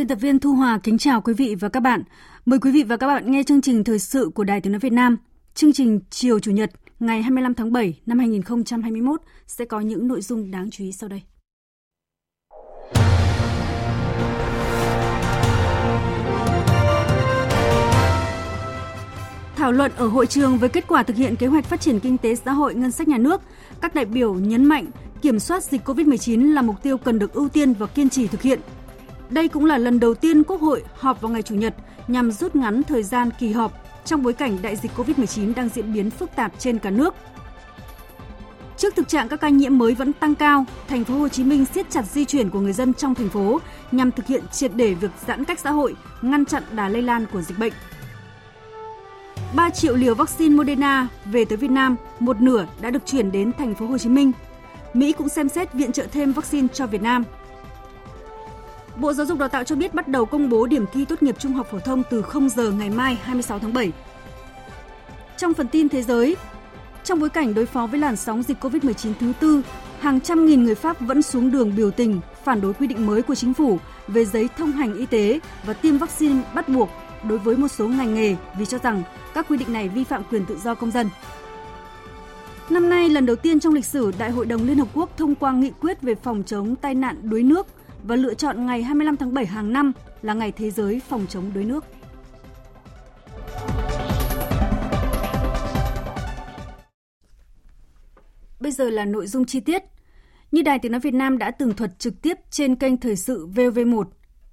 Biên tập viên Thu Hòa kính chào quý vị và các bạn. Mời quý vị và các bạn nghe chương trình thời sự của Đài Tiếng nói Việt Nam. Chương trình chiều chủ nhật ngày 25 tháng 7 năm 2021 sẽ có những nội dung đáng chú ý sau đây. Thảo luận ở hội trường với kết quả thực hiện kế hoạch phát triển kinh tế xã hội ngân sách nhà nước, các đại biểu nhấn mạnh kiểm soát dịch COVID-19 là mục tiêu cần được ưu tiên và kiên trì thực hiện – đây cũng là lần đầu tiên Quốc hội họp vào ngày Chủ nhật nhằm rút ngắn thời gian kỳ họp trong bối cảnh đại dịch COVID-19 đang diễn biến phức tạp trên cả nước. Trước thực trạng các ca nhiễm mới vẫn tăng cao, thành phố Hồ Chí Minh siết chặt di chuyển của người dân trong thành phố nhằm thực hiện triệt để việc giãn cách xã hội, ngăn chặn đà lây lan của dịch bệnh. 3 triệu liều vaccine Moderna về tới Việt Nam, một nửa đã được chuyển đến thành phố Hồ Chí Minh. Mỹ cũng xem xét viện trợ thêm vaccine cho Việt Nam – Bộ Giáo dục Đào tạo cho biết bắt đầu công bố điểm thi tốt nghiệp trung học phổ thông từ 0 giờ ngày mai 26 tháng 7. Trong phần tin thế giới, trong bối cảnh đối phó với làn sóng dịch COVID-19 thứ tư, hàng trăm nghìn người Pháp vẫn xuống đường biểu tình phản đối quy định mới của chính phủ về giấy thông hành y tế và tiêm vaccine bắt buộc đối với một số ngành nghề vì cho rằng các quy định này vi phạm quyền tự do công dân. Năm nay, lần đầu tiên trong lịch sử, Đại hội đồng Liên Hợp Quốc thông qua nghị quyết về phòng chống tai nạn đuối nước – và lựa chọn ngày 25 tháng 7 hàng năm là ngày thế giới phòng chống đuối nước. Bây giờ là nội dung chi tiết. Như Đài Tiếng Nói Việt Nam đã tường thuật trực tiếp trên kênh Thời sự VV1,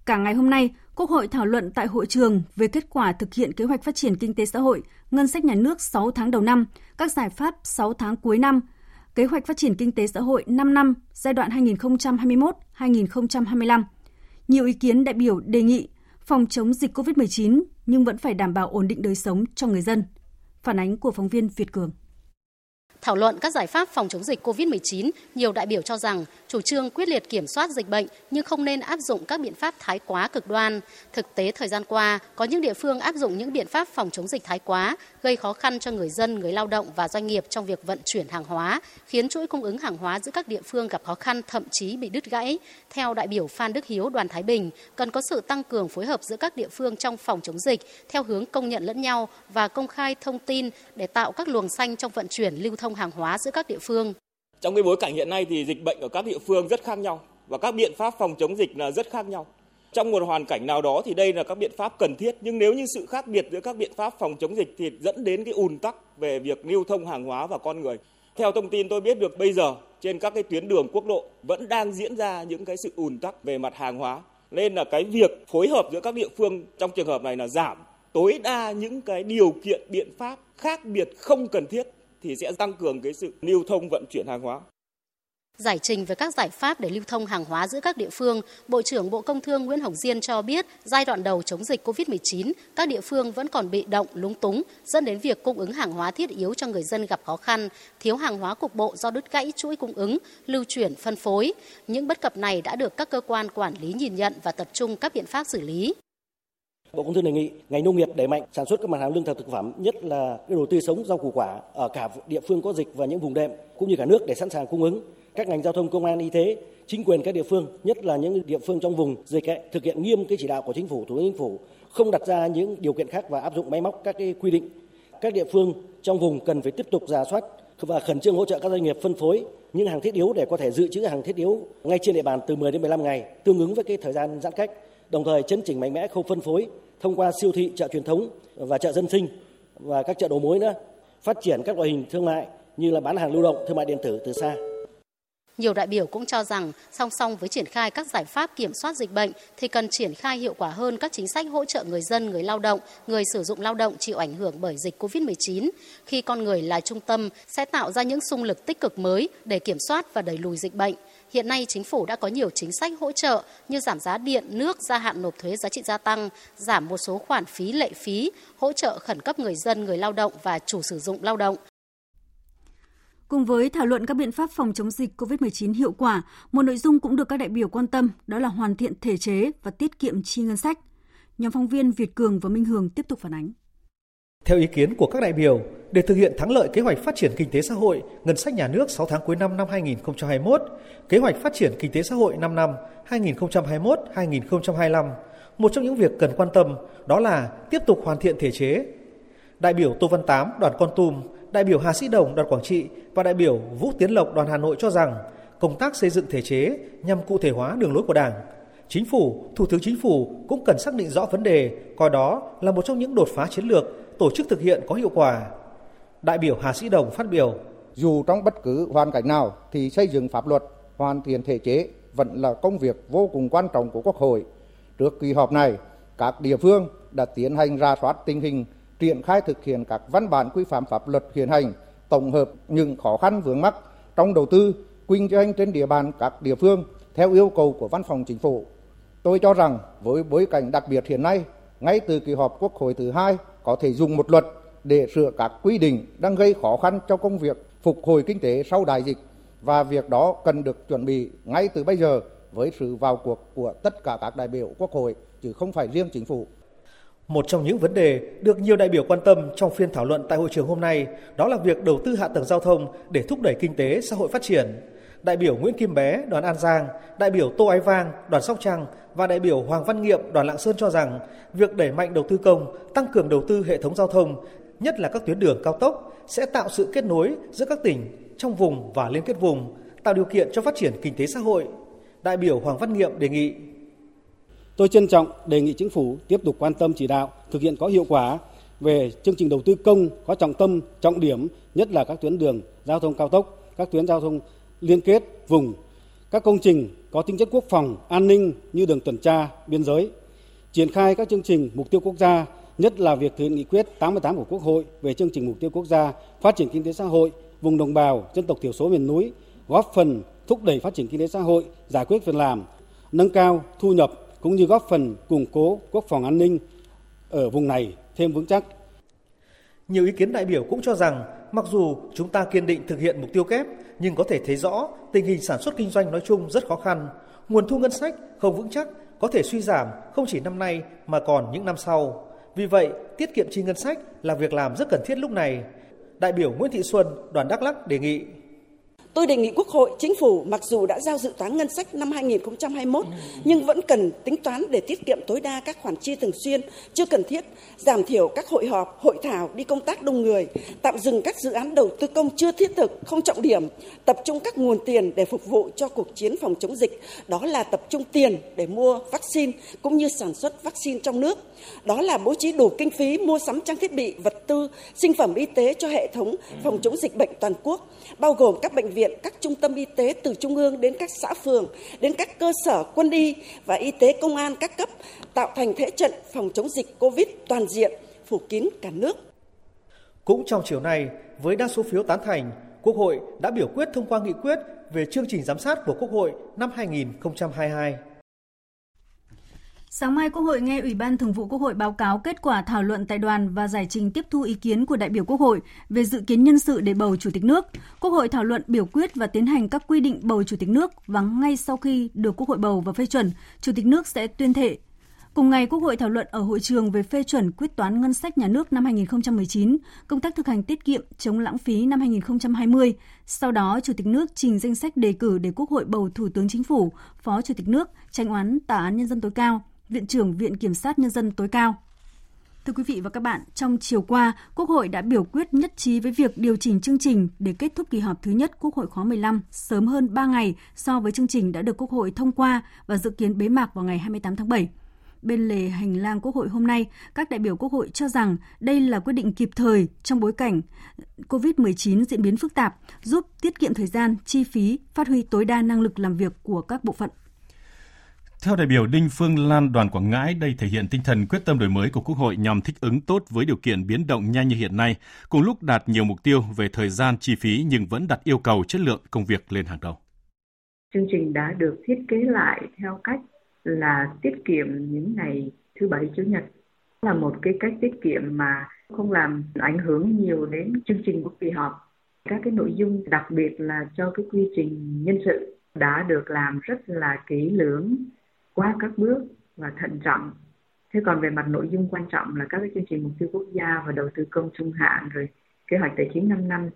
cả ngày hôm nay, Quốc hội thảo luận tại hội trường về kết quả thực hiện kế hoạch phát triển kinh tế xã hội, ngân sách nhà nước 6 tháng đầu năm, các giải pháp 6 tháng cuối năm – Kế hoạch phát triển kinh tế xã hội 5 năm, giai đoạn 2021-2025. Nhiều ý kiến đại biểu đề nghị phòng chống dịch COVID-19 nhưng vẫn phải đảm bảo ổn định đời sống cho người dân. Phản ánh của phóng viên Việt Cường. Thảo luận các giải pháp phòng chống dịch COVID-19, nhiều đại biểu cho rằng chủ trương quyết liệt kiểm soát dịch bệnh nhưng không nên áp dụng các biện pháp thái quá cực đoan. Thực tế thời gian qua, có những địa phương áp dụng những biện pháp phòng chống dịch thái quá, gây khó khăn cho người dân, người lao động và doanh nghiệp trong việc vận chuyển hàng hóa, khiến chuỗi cung ứng hàng hóa giữa các địa phương gặp khó khăn, thậm chí bị đứt gãy. Theo đại biểu Phan Đức Hiếu, đoàn Thái Bình, cần có sự tăng cường phối hợp giữa các địa phương trong phòng chống dịch theo hướng công nhận lẫn nhau và công khai thông tin để tạo các luồng xanh trong vận chuyển lưu thông hàng hóa giữa các địa phương. Trong cái bối cảnh hiện nay thì dịch bệnh ở các địa phương rất khác nhau và các biện pháp phòng chống dịch là rất khác nhau. Trong một hoàn cảnh nào đó thì đây là các biện pháp cần thiết, nhưng nếu như sự khác biệt giữa các biện pháp phòng chống dịch thì dẫn đến cái ùn tắc về việc lưu thông hàng hóa và con người. Theo thông tin tôi biết được, bây giờ trên các cái tuyến đường quốc lộ vẫn đang diễn ra những cái sự ùn tắc về mặt hàng hóa. Nên là cái việc phối hợp giữa các địa phương trong trường hợp này là giảm tối đa những cái điều kiện, biện pháp khác biệt không cần thiết thì sẽ tăng cường cái sự lưu thông vận chuyển hàng hóa. Giải trình về các giải pháp để lưu thông hàng hóa giữa các địa phương, Bộ trưởng Bộ Công Thương Nguyễn Hồng Diên cho biết giai đoạn đầu chống dịch COVID-19, các địa phương vẫn còn bị động, lúng túng, dẫn đến việc cung ứng hàng hóa thiết yếu cho người dân gặp khó khăn, thiếu hàng hóa cục bộ do đứt gãy chuỗi cung ứng, lưu chuyển, phân phối. Những bất cập này đã được các cơ quan quản lý nhìn nhận và tập trung các biện pháp xử lý. Bộ Công Thương đề nghị ngành nông nghiệp đẩy mạnh sản xuất các mặt hàng lương thực thực phẩm, nhất là đồ tươi sống, rau củ quả ở cả địa phương có dịch và những vùng đệm cũng như cả nước để sẵn sàng cung ứng. Các ngành giao thông, công an, y tế, chính quyền các địa phương, nhất là những địa phương trong vùng dịch thực hiện nghiêm cái chỉ đạo của chính phủ, thủ tướng chính phủ, không đặt ra những điều kiện khác và áp dụng máy móc các cái quy định. Các địa phương trong vùng cần phải tiếp tục giả soát và khẩn trương hỗ trợ các doanh nghiệp phân phối những hàng thiết yếu để có thể dự trữ hàng thiết yếu ngay trên địa bàn từ 10 đến 15 ngày, tương ứng với cái thời gian giãn cách đồng thời chấn chỉnh mạnh mẽ khâu phân phối thông qua siêu thị, chợ truyền thống và chợ dân sinh và các chợ đầu mối nữa, phát triển các loại hình thương mại như là bán hàng lưu động, thương mại điện tử từ xa. Nhiều đại biểu cũng cho rằng song song với triển khai các giải pháp kiểm soát dịch bệnh thì cần triển khai hiệu quả hơn các chính sách hỗ trợ người dân, người lao động, người sử dụng lao động chịu ảnh hưởng bởi dịch COVID-19. Khi con người là trung tâm sẽ tạo ra những xung lực tích cực mới để kiểm soát và đẩy lùi dịch bệnh. Hiện nay chính phủ đã có nhiều chính sách hỗ trợ như giảm giá điện, nước, gia hạn nộp thuế giá trị gia tăng, giảm một số khoản phí lệ phí, hỗ trợ khẩn cấp người dân, người lao động và chủ sử dụng lao động. Cùng với thảo luận các biện pháp phòng chống dịch COVID-19 hiệu quả, một nội dung cũng được các đại biểu quan tâm đó là hoàn thiện thể chế và tiết kiệm chi ngân sách. Nhóm phóng viên Việt Cường và Minh Hường tiếp tục phản ánh. Theo ý kiến của các đại biểu, để thực hiện thắng lợi kế hoạch phát triển kinh tế xã hội, ngân sách nhà nước 6 tháng cuối năm năm 2021, kế hoạch phát triển kinh tế xã hội 5 năm 2021-2025, một trong những việc cần quan tâm đó là tiếp tục hoàn thiện thể chế. Đại biểu Tô Văn Tám, đoàn Con Tum, đại biểu Hà Sĩ Đồng, đoàn Quảng Trị và đại biểu Vũ Tiến Lộc, đoàn Hà Nội cho rằng công tác xây dựng thể chế nhằm cụ thể hóa đường lối của Đảng. Chính phủ, Thủ tướng Chính phủ cũng cần xác định rõ vấn đề, coi đó là một trong những đột phá chiến lược tổ chức thực hiện có hiệu quả. Đại biểu Hà Sĩ Đồng phát biểu. Dù trong bất cứ hoàn cảnh nào thì xây dựng pháp luật, hoàn thiện thể chế vẫn là công việc vô cùng quan trọng của Quốc hội. Trước kỳ họp này, các địa phương đã tiến hành ra soát tình hình, triển khai thực hiện các văn bản quy phạm pháp luật hiện hành, tổng hợp những khó khăn vướng mắc trong đầu tư, kinh doanh trên địa bàn các địa phương theo yêu cầu của Văn phòng Chính phủ. Tôi cho rằng với bối cảnh đặc biệt hiện nay, ngay từ kỳ họp Quốc hội thứ hai có thể dùng một luật để sửa các quy định đang gây khó khăn cho công việc phục hồi kinh tế sau đại dịch và việc đó cần được chuẩn bị ngay từ bây giờ với sự vào cuộc của tất cả các đại biểu Quốc hội, chứ không phải riêng chính phủ. Một trong những vấn đề được nhiều đại biểu quan tâm trong phiên thảo luận tại hội trường hôm nay đó là việc đầu tư hạ tầng giao thông để thúc đẩy kinh tế xã hội phát triển. Đại biểu Nguyễn Kim Bé, đoàn An Giang, đại biểu Tô Ái Vang, đoàn Sóc Trăng và đại biểu Hoàng Văn Nghiệm, đoàn Lạng Sơn cho rằng việc đẩy mạnh đầu tư công, tăng cường đầu tư hệ thống giao thông, nhất là các tuyến đường cao tốc sẽ tạo sự kết nối giữa các tỉnh trong vùng và liên kết vùng, tạo điều kiện cho phát triển kinh tế xã hội. Đại biểu Hoàng Văn Nghiệm đề nghị Tôi trân trọng đề nghị chính phủ tiếp tục quan tâm chỉ đạo thực hiện có hiệu quả về chương trình đầu tư công có trọng tâm, trọng điểm, nhất là các tuyến đường giao thông cao tốc, các tuyến giao thông liên kết vùng, các công trình có tính chất quốc phòng, an ninh như đường tuần tra, biên giới, triển khai các chương trình mục tiêu quốc gia, nhất là việc thực hiện nghị quyết 88 của Quốc hội về chương trình mục tiêu quốc gia phát triển kinh tế xã hội vùng đồng bào dân tộc thiểu số miền núi, góp phần thúc đẩy phát triển kinh tế xã hội, giải quyết việc làm, nâng cao thu nhập cũng như góp phần củng cố quốc phòng an ninh ở vùng này thêm vững chắc. Nhiều ý kiến đại biểu cũng cho rằng mặc dù chúng ta kiên định thực hiện mục tiêu kép nhưng có thể thấy rõ tình hình sản xuất kinh doanh nói chung rất khó khăn, nguồn thu ngân sách không vững chắc, có thể suy giảm không chỉ năm nay mà còn những năm sau. Vì vậy, tiết kiệm chi ngân sách là việc làm rất cần thiết lúc này. Đại biểu Nguyễn Thị Xuân, đoàn Đắk Lắk đề nghị Tôi đề nghị Quốc hội, Chính phủ mặc dù đã giao dự toán ngân sách năm 2021 nhưng vẫn cần tính toán để tiết kiệm tối đa các khoản chi thường xuyên. Chưa cần thiết, giảm thiểu các hội họp, hội thảo đi công tác đông người, tạm dừng các dự án đầu tư công chưa thiết thực, không trọng điểm, tập trung các nguồn tiền để phục vụ cho cuộc chiến phòng chống dịch, đó là tập trung tiền để mua vaccine cũng như sản xuất vaccine trong nước. Đó là bố trí đủ kinh phí mua sắm trang thiết bị, vật tư, sinh phẩm y tế cho hệ thống phòng chống dịch bệnh toàn quốc, bao gồm các bệnh viện, các trung tâm y tế từ trung ương đến các xã phường, đến các cơ sở quân y và y tế công an các cấp, tạo thành thế trận phòng chống dịch COVID toàn diện, phủ kín cả nước. Cũng trong chiều nay, với đa số phiếu tán thành, Quốc hội đã biểu quyết thông qua nghị quyết về chương trình giám sát của Quốc hội năm 2022. Sáng mai, Quốc hội nghe Ủy ban Thường vụ Quốc hội báo cáo kết quả thảo luận tại đoàn và giải trình tiếp thu ý kiến của đại biểu Quốc hội về dự kiến nhân sự để bầu Chủ tịch nước. Quốc hội thảo luận biểu quyết và tiến hành các quy định bầu Chủ tịch nước và ngay sau khi được Quốc hội bầu và phê chuẩn, Chủ tịch nước sẽ tuyên thệ. Cùng ngày, Quốc hội thảo luận ở hội trường về phê chuẩn quyết toán ngân sách nhà nước năm 2019, công tác thực hành tiết kiệm chống lãng phí năm 2020. Sau đó, Chủ tịch nước trình danh sách đề cử để Quốc hội bầu Thủ tướng Chính phủ, Phó Chủ tịch nước, tranh oán Tòa án Nhân dân tối cao, Viện trưởng Viện Kiểm sát Nhân dân tối cao. Thưa quý vị và các bạn, trong chiều qua, Quốc hội đã biểu quyết nhất trí với việc điều chỉnh chương trình để kết thúc kỳ họp thứ nhất Quốc hội khóa 15 sớm hơn 3 ngày so với chương trình đã được Quốc hội thông qua và dự kiến bế mạc vào ngày 28 tháng 7. bên lề hành lang Quốc hội hôm nay, các đại biểu Quốc hội cho rằng đây là quyết định kịp thời trong bối cảnh COVID-19 diễn biến phức tạp, giúp tiết kiệm thời gian, chi phí, phát huy tối đa năng lực làm việc của các bộ phận. Theo đại biểu Đinh Phương Lan đoàn Quảng Ngãi, đây thể hiện tinh thần quyết tâm đổi mới của Quốc hội nhằm thích ứng tốt với điều kiện biến động nhanh như hiện nay, cùng lúc đạt nhiều mục tiêu về thời gian, chi phí nhưng vẫn đặt yêu cầu chất lượng công việc lên hàng đầu. Chương trình đã được thiết kế lại theo cách là tiết kiệm những ngày thứ bảy chủ nhật là một cái cách tiết kiệm mà không làm ảnh hưởng nhiều đến chương trình của kỳ họp. Các cái nội dung đặc biệt là cho cái quy trình nhân sự đã được làm rất là kỹ lưỡng qua các bước và thận trọng. Thế còn về mặt nội dung quan trọng là các cái chương trình mục tiêu quốc gia và đầu tư công trung hạn rồi kế hoạch tài chính 5 năm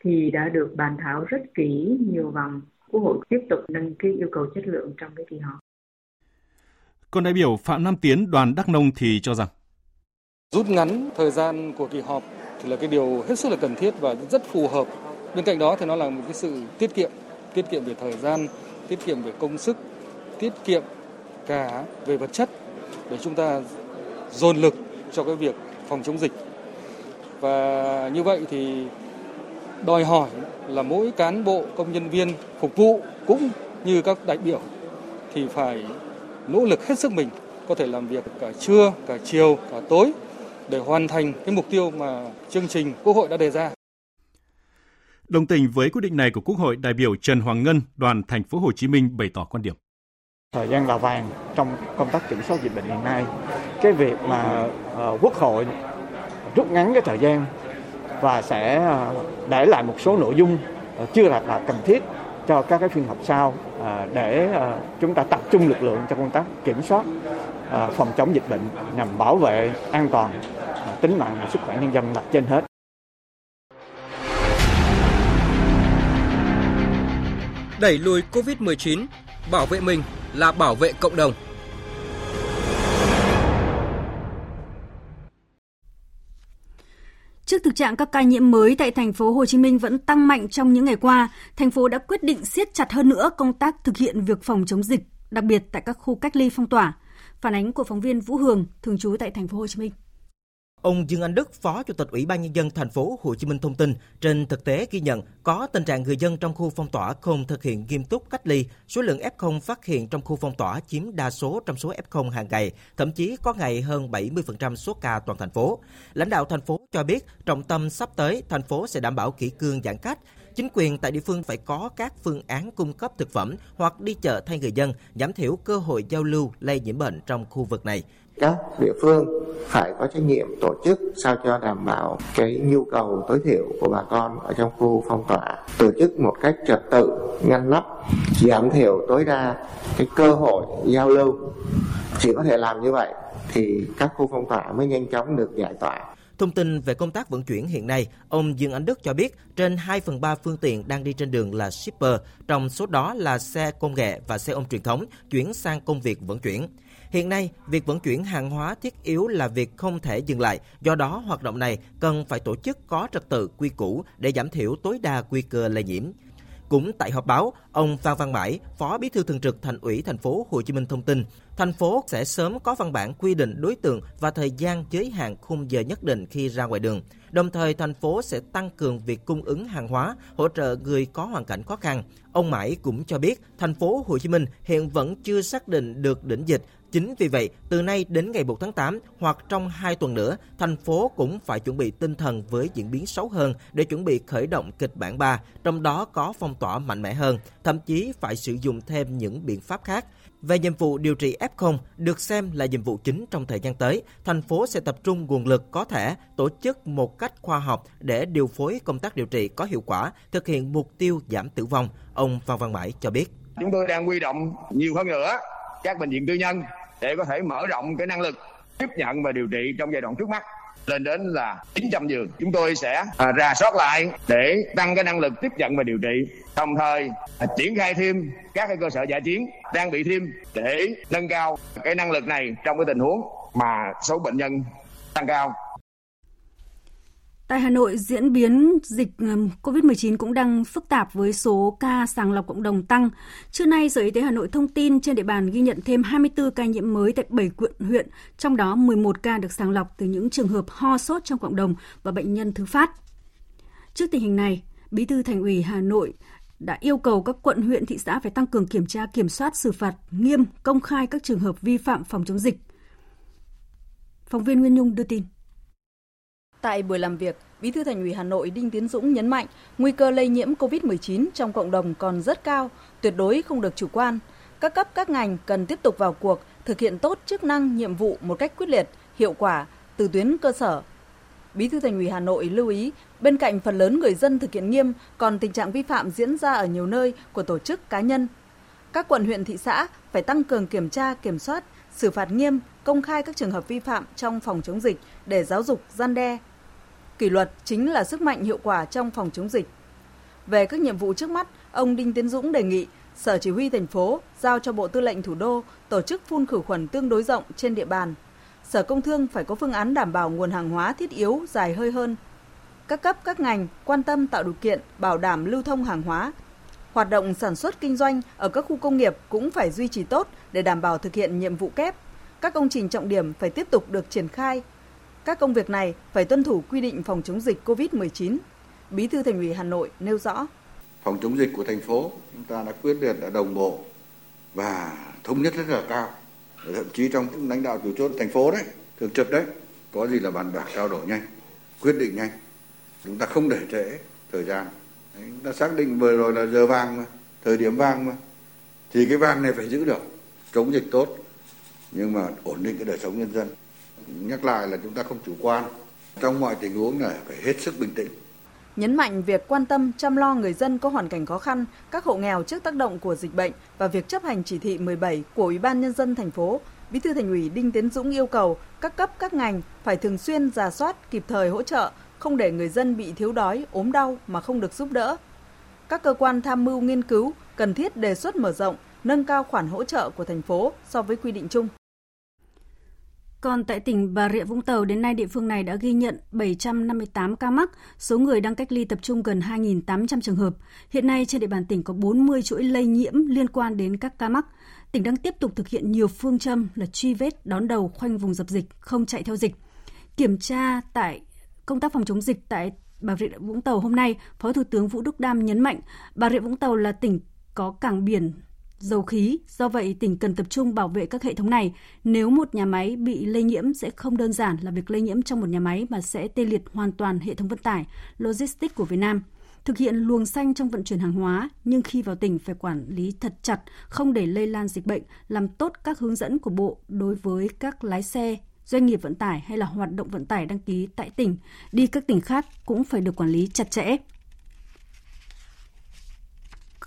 thì đã được bàn thảo rất kỹ nhiều vòng. Quốc hội tiếp tục nâng cái yêu cầu chất lượng trong cái kỳ họp. Còn đại biểu Phạm Nam Tiến đoàn Đắk Nông thì cho rằng rút ngắn thời gian của kỳ họp thì là cái điều hết sức là cần thiết và rất phù hợp. Bên cạnh đó thì nó là một cái sự tiết kiệm, tiết kiệm về thời gian, tiết kiệm về công sức, tiết kiệm cả về vật chất để chúng ta dồn lực cho cái việc phòng chống dịch. Và như vậy thì đòi hỏi là mỗi cán bộ công nhân viên phục vụ cũng như các đại biểu thì phải nỗ lực hết sức mình có thể làm việc cả trưa, cả chiều, cả tối để hoàn thành cái mục tiêu mà chương trình Quốc hội đã đề ra. Đồng tình với quyết định này của Quốc hội, đại biểu Trần Hoàng Ngân, đoàn thành phố Hồ Chí Minh bày tỏ quan điểm. Thời gian là vàng trong công tác kiểm soát dịch bệnh hiện nay. Cái việc mà uh, Quốc hội rút ngắn cái thời gian và sẽ uh, để lại một số nội dung uh, chưa là, là cần thiết cho các cái phiên họp sau để chúng ta tập trung lực lượng cho công tác kiểm soát phòng chống dịch bệnh nhằm bảo vệ an toàn tính mạng và sức khỏe nhân dân là trên hết. Đẩy lùi Covid-19, bảo vệ mình là bảo vệ cộng đồng. Trước thực trạng các ca nhiễm mới tại thành phố Hồ Chí Minh vẫn tăng mạnh trong những ngày qua, thành phố đã quyết định siết chặt hơn nữa công tác thực hiện việc phòng chống dịch, đặc biệt tại các khu cách ly phong tỏa. Phản ánh của phóng viên Vũ Hường, thường trú tại thành phố Hồ Chí Minh. Ông Dương Anh Đức, Phó Chủ tịch Ủy ban nhân dân thành phố Hồ Chí Minh thông tin, trên thực tế ghi nhận có tình trạng người dân trong khu phong tỏa không thực hiện nghiêm túc cách ly, số lượng F0 phát hiện trong khu phong tỏa chiếm đa số trong số F0 hàng ngày, thậm chí có ngày hơn 70% số ca toàn thành phố. Lãnh đạo thành phố cho biết, trọng tâm sắp tới, thành phố sẽ đảm bảo kỹ cương giãn cách, chính quyền tại địa phương phải có các phương án cung cấp thực phẩm hoặc đi chợ thay người dân, giảm thiểu cơ hội giao lưu lây nhiễm bệnh trong khu vực này các địa phương phải có trách nhiệm tổ chức sao cho đảm bảo cái nhu cầu tối thiểu của bà con ở trong khu phong tỏa. Tổ chức một cách trật tự ngăn nắp giảm thiểu tối đa cái cơ hội giao lưu. Chỉ có thể làm như vậy thì các khu phong tỏa mới nhanh chóng được giải tỏa. Thông tin về công tác vận chuyển hiện nay, ông Dương Anh Đức cho biết trên 2 phần 3 phương tiện đang đi trên đường là shipper, trong số đó là xe công nghệ và xe ôm truyền thống chuyển sang công việc vận chuyển. Hiện nay, việc vận chuyển hàng hóa thiết yếu là việc không thể dừng lại, do đó hoạt động này cần phải tổ chức có trật tự quy củ để giảm thiểu tối đa nguy cơ lây nhiễm. Cũng tại họp báo, ông Phan Văn Mãi, Phó Bí thư Thường trực Thành ủy thành phố Hồ Chí Minh thông tin, thành phố sẽ sớm có văn bản quy định đối tượng và thời gian giới hạn khung giờ nhất định khi ra ngoài đường. Đồng thời, thành phố sẽ tăng cường việc cung ứng hàng hóa, hỗ trợ người có hoàn cảnh khó khăn. Ông Mãi cũng cho biết, thành phố Hồ Chí Minh hiện vẫn chưa xác định được đỉnh dịch Chính vì vậy, từ nay đến ngày 1 tháng 8 hoặc trong 2 tuần nữa, thành phố cũng phải chuẩn bị tinh thần với diễn biến xấu hơn để chuẩn bị khởi động kịch bản 3, trong đó có phong tỏa mạnh mẽ hơn, thậm chí phải sử dụng thêm những biện pháp khác. Về nhiệm vụ điều trị F0 được xem là nhiệm vụ chính trong thời gian tới, thành phố sẽ tập trung nguồn lực có thể tổ chức một cách khoa học để điều phối công tác điều trị có hiệu quả, thực hiện mục tiêu giảm tử vong, ông Phan Văn Mãi cho biết. Chúng tôi đang huy động nhiều hơn nữa các bệnh viện tư nhân để có thể mở rộng cái năng lực tiếp nhận và điều trị trong giai đoạn trước mắt lên đến là 900 giường. Chúng tôi sẽ à, rà soát lại để tăng cái năng lực tiếp nhận và điều trị, đồng thời à, triển khai thêm các cái cơ sở giả chiến đang bị thêm để nâng cao cái năng lực này trong cái tình huống mà số bệnh nhân tăng cao. Tại Hà Nội, diễn biến dịch COVID-19 cũng đang phức tạp với số ca sàng lọc cộng đồng tăng. Trưa nay, Sở Y tế Hà Nội thông tin trên địa bàn ghi nhận thêm 24 ca nhiễm mới tại 7 quận huyện, trong đó 11 ca được sàng lọc từ những trường hợp ho sốt trong cộng đồng và bệnh nhân thứ phát. Trước tình hình này, Bí thư Thành ủy Hà Nội đã yêu cầu các quận huyện thị xã phải tăng cường kiểm tra kiểm soát xử phạt nghiêm công khai các trường hợp vi phạm phòng chống dịch. Phóng viên Nguyên Nhung đưa tin. Tại buổi làm việc, Bí thư Thành ủy Hà Nội Đinh Tiến Dũng nhấn mạnh nguy cơ lây nhiễm COVID-19 trong cộng đồng còn rất cao, tuyệt đối không được chủ quan. Các cấp các ngành cần tiếp tục vào cuộc, thực hiện tốt chức năng, nhiệm vụ một cách quyết liệt, hiệu quả từ tuyến cơ sở. Bí thư Thành ủy Hà Nội lưu ý, bên cạnh phần lớn người dân thực hiện nghiêm, còn tình trạng vi phạm diễn ra ở nhiều nơi của tổ chức cá nhân. Các quận huyện thị xã phải tăng cường kiểm tra, kiểm soát, xử phạt nghiêm, công khai các trường hợp vi phạm trong phòng chống dịch để giáo dục, gian đe, Kỷ luật chính là sức mạnh hiệu quả trong phòng chống dịch. Về các nhiệm vụ trước mắt, ông Đinh Tiến Dũng đề nghị Sở Chỉ huy thành phố giao cho Bộ Tư lệnh Thủ đô tổ chức phun khử khuẩn tương đối rộng trên địa bàn. Sở Công Thương phải có phương án đảm bảo nguồn hàng hóa thiết yếu dài hơi hơn. Các cấp các ngành quan tâm tạo điều kiện bảo đảm lưu thông hàng hóa. Hoạt động sản xuất kinh doanh ở các khu công nghiệp cũng phải duy trì tốt để đảm bảo thực hiện nhiệm vụ kép. Các công trình trọng điểm phải tiếp tục được triển khai các công việc này phải tuân thủ quy định phòng chống dịch COVID-19. Bí thư Thành ủy Hà Nội nêu rõ. Phòng chống dịch của thành phố chúng ta đã quyết liệt đã đồng bộ và thống nhất rất là cao. Thậm chí trong lãnh đạo chủ chốt thành phố đấy, thường trực đấy, có gì là bàn bạc trao đổi nhanh, quyết định nhanh. Chúng ta không để trễ thời gian. Đấy, chúng ta xác định vừa rồi là giờ vàng mà, thời điểm vàng mà. Thì cái vàng này phải giữ được, chống dịch tốt, nhưng mà ổn định cái đời sống nhân dân nhắc lại là chúng ta không chủ quan trong mọi tình huống này phải hết sức bình tĩnh nhấn mạnh việc quan tâm chăm lo người dân có hoàn cảnh khó khăn, các hộ nghèo trước tác động của dịch bệnh và việc chấp hành chỉ thị 17 của Ủy ban nhân dân thành phố, Bí thư Thành ủy Đinh Tiến Dũng yêu cầu các cấp các ngành phải thường xuyên giả soát kịp thời hỗ trợ, không để người dân bị thiếu đói, ốm đau mà không được giúp đỡ. Các cơ quan tham mưu nghiên cứu cần thiết đề xuất mở rộng, nâng cao khoản hỗ trợ của thành phố so với quy định chung. Còn tại tỉnh Bà Rịa Vũng Tàu, đến nay địa phương này đã ghi nhận 758 ca mắc, số người đang cách ly tập trung gần 2.800 trường hợp. Hiện nay trên địa bàn tỉnh có 40 chuỗi lây nhiễm liên quan đến các ca mắc. Tỉnh đang tiếp tục thực hiện nhiều phương châm là truy vết, đón đầu, khoanh vùng dập dịch, không chạy theo dịch. Kiểm tra tại công tác phòng chống dịch tại Bà Rịa Vũng Tàu hôm nay, Phó Thủ tướng Vũ Đức Đam nhấn mạnh Bà Rịa Vũng Tàu là tỉnh có cảng biển dầu khí. Do vậy, tỉnh cần tập trung bảo vệ các hệ thống này. Nếu một nhà máy bị lây nhiễm sẽ không đơn giản là việc lây nhiễm trong một nhà máy mà sẽ tê liệt hoàn toàn hệ thống vận tải, logistics của Việt Nam. Thực hiện luồng xanh trong vận chuyển hàng hóa, nhưng khi vào tỉnh phải quản lý thật chặt, không để lây lan dịch bệnh, làm tốt các hướng dẫn của Bộ đối với các lái xe, doanh nghiệp vận tải hay là hoạt động vận tải đăng ký tại tỉnh, đi các tỉnh khác cũng phải được quản lý chặt chẽ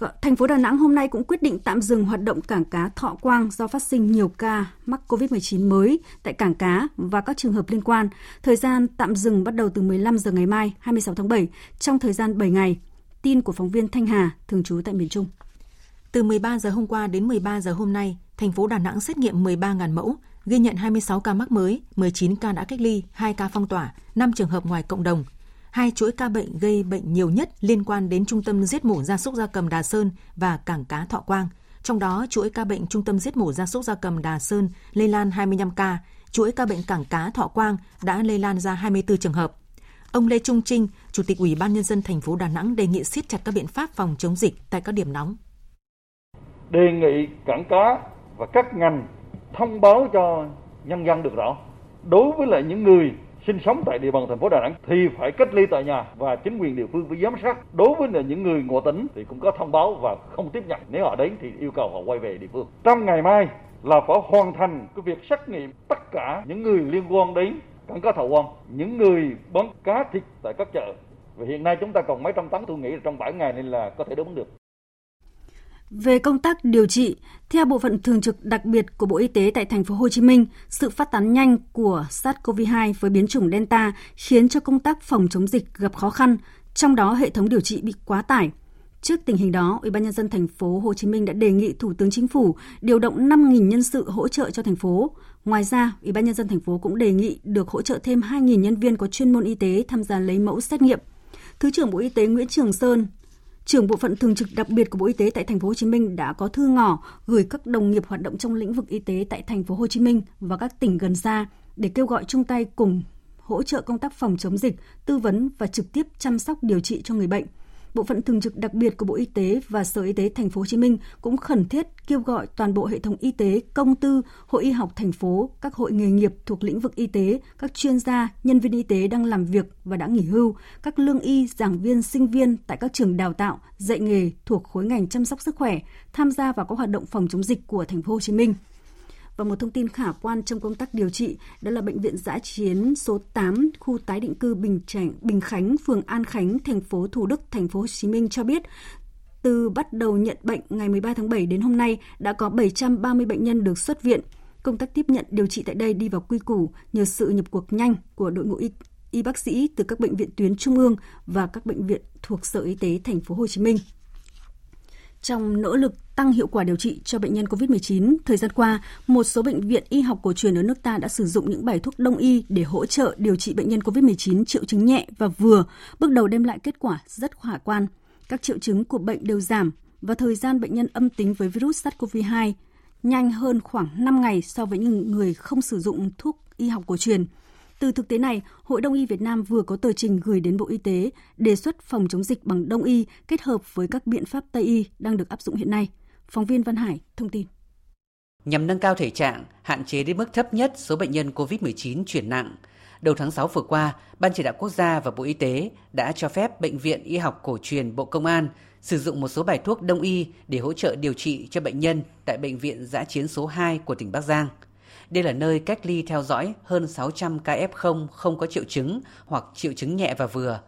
Vâng thành phố Đà Nẵng hôm nay cũng quyết định tạm dừng hoạt động cảng cá Thọ Quang do phát sinh nhiều ca mắc COVID-19 mới tại cảng cá và các trường hợp liên quan. Thời gian tạm dừng bắt đầu từ 15 giờ ngày mai, 26 tháng 7, trong thời gian 7 ngày. Tin của phóng viên Thanh Hà, thường trú tại miền Trung. Từ 13 giờ hôm qua đến 13 giờ hôm nay, thành phố Đà Nẵng xét nghiệm 13.000 mẫu, ghi nhận 26 ca mắc mới, 19 ca đã cách ly, 2 ca phong tỏa, 5 trường hợp ngoài cộng đồng, hai chuỗi ca bệnh gây bệnh nhiều nhất liên quan đến Trung tâm giết mổ gia súc gia cầm Đà Sơn và cảng cá Thọ Quang. Trong đó, chuỗi ca bệnh Trung tâm giết mổ gia súc gia cầm Đà Sơn lây lan 25 ca, chuỗi ca bệnh cảng cá Thọ Quang đã lây lan ra 24 trường hợp. Ông Lê Trung Trinh, Chủ tịch Ủy ban nhân dân thành phố Đà Nẵng đề nghị siết chặt các biện pháp phòng chống dịch tại các điểm nóng. Đề nghị cảng cá và các ngành thông báo cho nhân dân được rõ. Đối với lại những người sinh sống tại địa bàn thành phố Đà Nẵng thì phải cách ly tại nhà và chính quyền địa phương phải giám sát. Đối với những người ngộ tỉnh thì cũng có thông báo và không tiếp nhận. Nếu họ đến thì yêu cầu họ quay về địa phương. Trong ngày mai là phải hoàn thành cái việc xét nghiệm tất cả những người liên quan đến cảng cá Thọ Quang, những người bán cá thịt tại các chợ. Và hiện nay chúng ta còn mấy trăm tấn tôi nghĩ là trong 7 ngày nên là có thể đáp ứng được. Về công tác điều trị, theo bộ phận thường trực đặc biệt của Bộ Y tế tại thành phố Hồ Chí Minh, sự phát tán nhanh của SARS-CoV-2 với biến chủng Delta khiến cho công tác phòng chống dịch gặp khó khăn, trong đó hệ thống điều trị bị quá tải. Trước tình hình đó, Ủy ban nhân dân thành phố Hồ Chí Minh đã đề nghị Thủ tướng Chính phủ điều động 5.000 nhân sự hỗ trợ cho thành phố. Ngoài ra, Ủy ban nhân dân thành phố cũng đề nghị được hỗ trợ thêm 2.000 nhân viên có chuyên môn y tế tham gia lấy mẫu xét nghiệm. Thứ trưởng Bộ Y tế Nguyễn Trường Sơn trưởng bộ phận thường trực đặc biệt của Bộ Y tế tại thành phố Hồ Chí Minh đã có thư ngỏ gửi các đồng nghiệp hoạt động trong lĩnh vực y tế tại thành phố Hồ Chí Minh và các tỉnh gần xa để kêu gọi chung tay cùng hỗ trợ công tác phòng chống dịch, tư vấn và trực tiếp chăm sóc điều trị cho người bệnh. Bộ phận thường trực đặc biệt của Bộ Y tế và Sở Y tế Thành phố Hồ Chí Minh cũng khẩn thiết kêu gọi toàn bộ hệ thống y tế, công tư, hội y học thành phố, các hội nghề nghiệp thuộc lĩnh vực y tế, các chuyên gia, nhân viên y tế đang làm việc và đã nghỉ hưu, các lương y, giảng viên, sinh viên tại các trường đào tạo, dạy nghề thuộc khối ngành chăm sóc sức khỏe tham gia vào các hoạt động phòng chống dịch của Thành phố Hồ Chí Minh. Và một thông tin khả quan trong công tác điều trị đó là bệnh viện giã chiến số 8 khu tái định cư Bình Chánh, Bình Khánh, phường An Khánh, thành phố Thủ Đức, thành phố Hồ Chí Minh cho biết từ bắt đầu nhận bệnh ngày 13 tháng 7 đến hôm nay đã có 730 bệnh nhân được xuất viện. Công tác tiếp nhận điều trị tại đây đi vào quy củ nhờ sự nhập cuộc nhanh của đội ngũ y, y bác sĩ từ các bệnh viện tuyến trung ương và các bệnh viện thuộc Sở Y tế thành phố Hồ Chí Minh. Trong nỗ lực tăng hiệu quả điều trị cho bệnh nhân COVID-19, thời gian qua, một số bệnh viện y học cổ truyền ở nước ta đã sử dụng những bài thuốc đông y để hỗ trợ điều trị bệnh nhân COVID-19 triệu chứng nhẹ và vừa, bước đầu đem lại kết quả rất khả quan. Các triệu chứng của bệnh đều giảm và thời gian bệnh nhân âm tính với virus SARS-CoV-2 nhanh hơn khoảng 5 ngày so với những người không sử dụng thuốc y học cổ truyền – từ thực tế này, Hội Đông y Việt Nam vừa có tờ trình gửi đến Bộ Y tế đề xuất phòng chống dịch bằng Đông y kết hợp với các biện pháp Tây y đang được áp dụng hiện nay. Phóng viên Văn Hải thông tin. Nhằm nâng cao thể trạng, hạn chế đến mức thấp nhất số bệnh nhân COVID-19 chuyển nặng, đầu tháng 6 vừa qua, Ban chỉ đạo quốc gia và Bộ Y tế đã cho phép Bệnh viện Y học cổ truyền Bộ Công an sử dụng một số bài thuốc đông y để hỗ trợ điều trị cho bệnh nhân tại Bệnh viện Giã chiến số 2 của tỉnh Bắc Giang – đây là nơi cách ly theo dõi hơn 600 ca F0 không có triệu chứng hoặc triệu chứng nhẹ và vừa.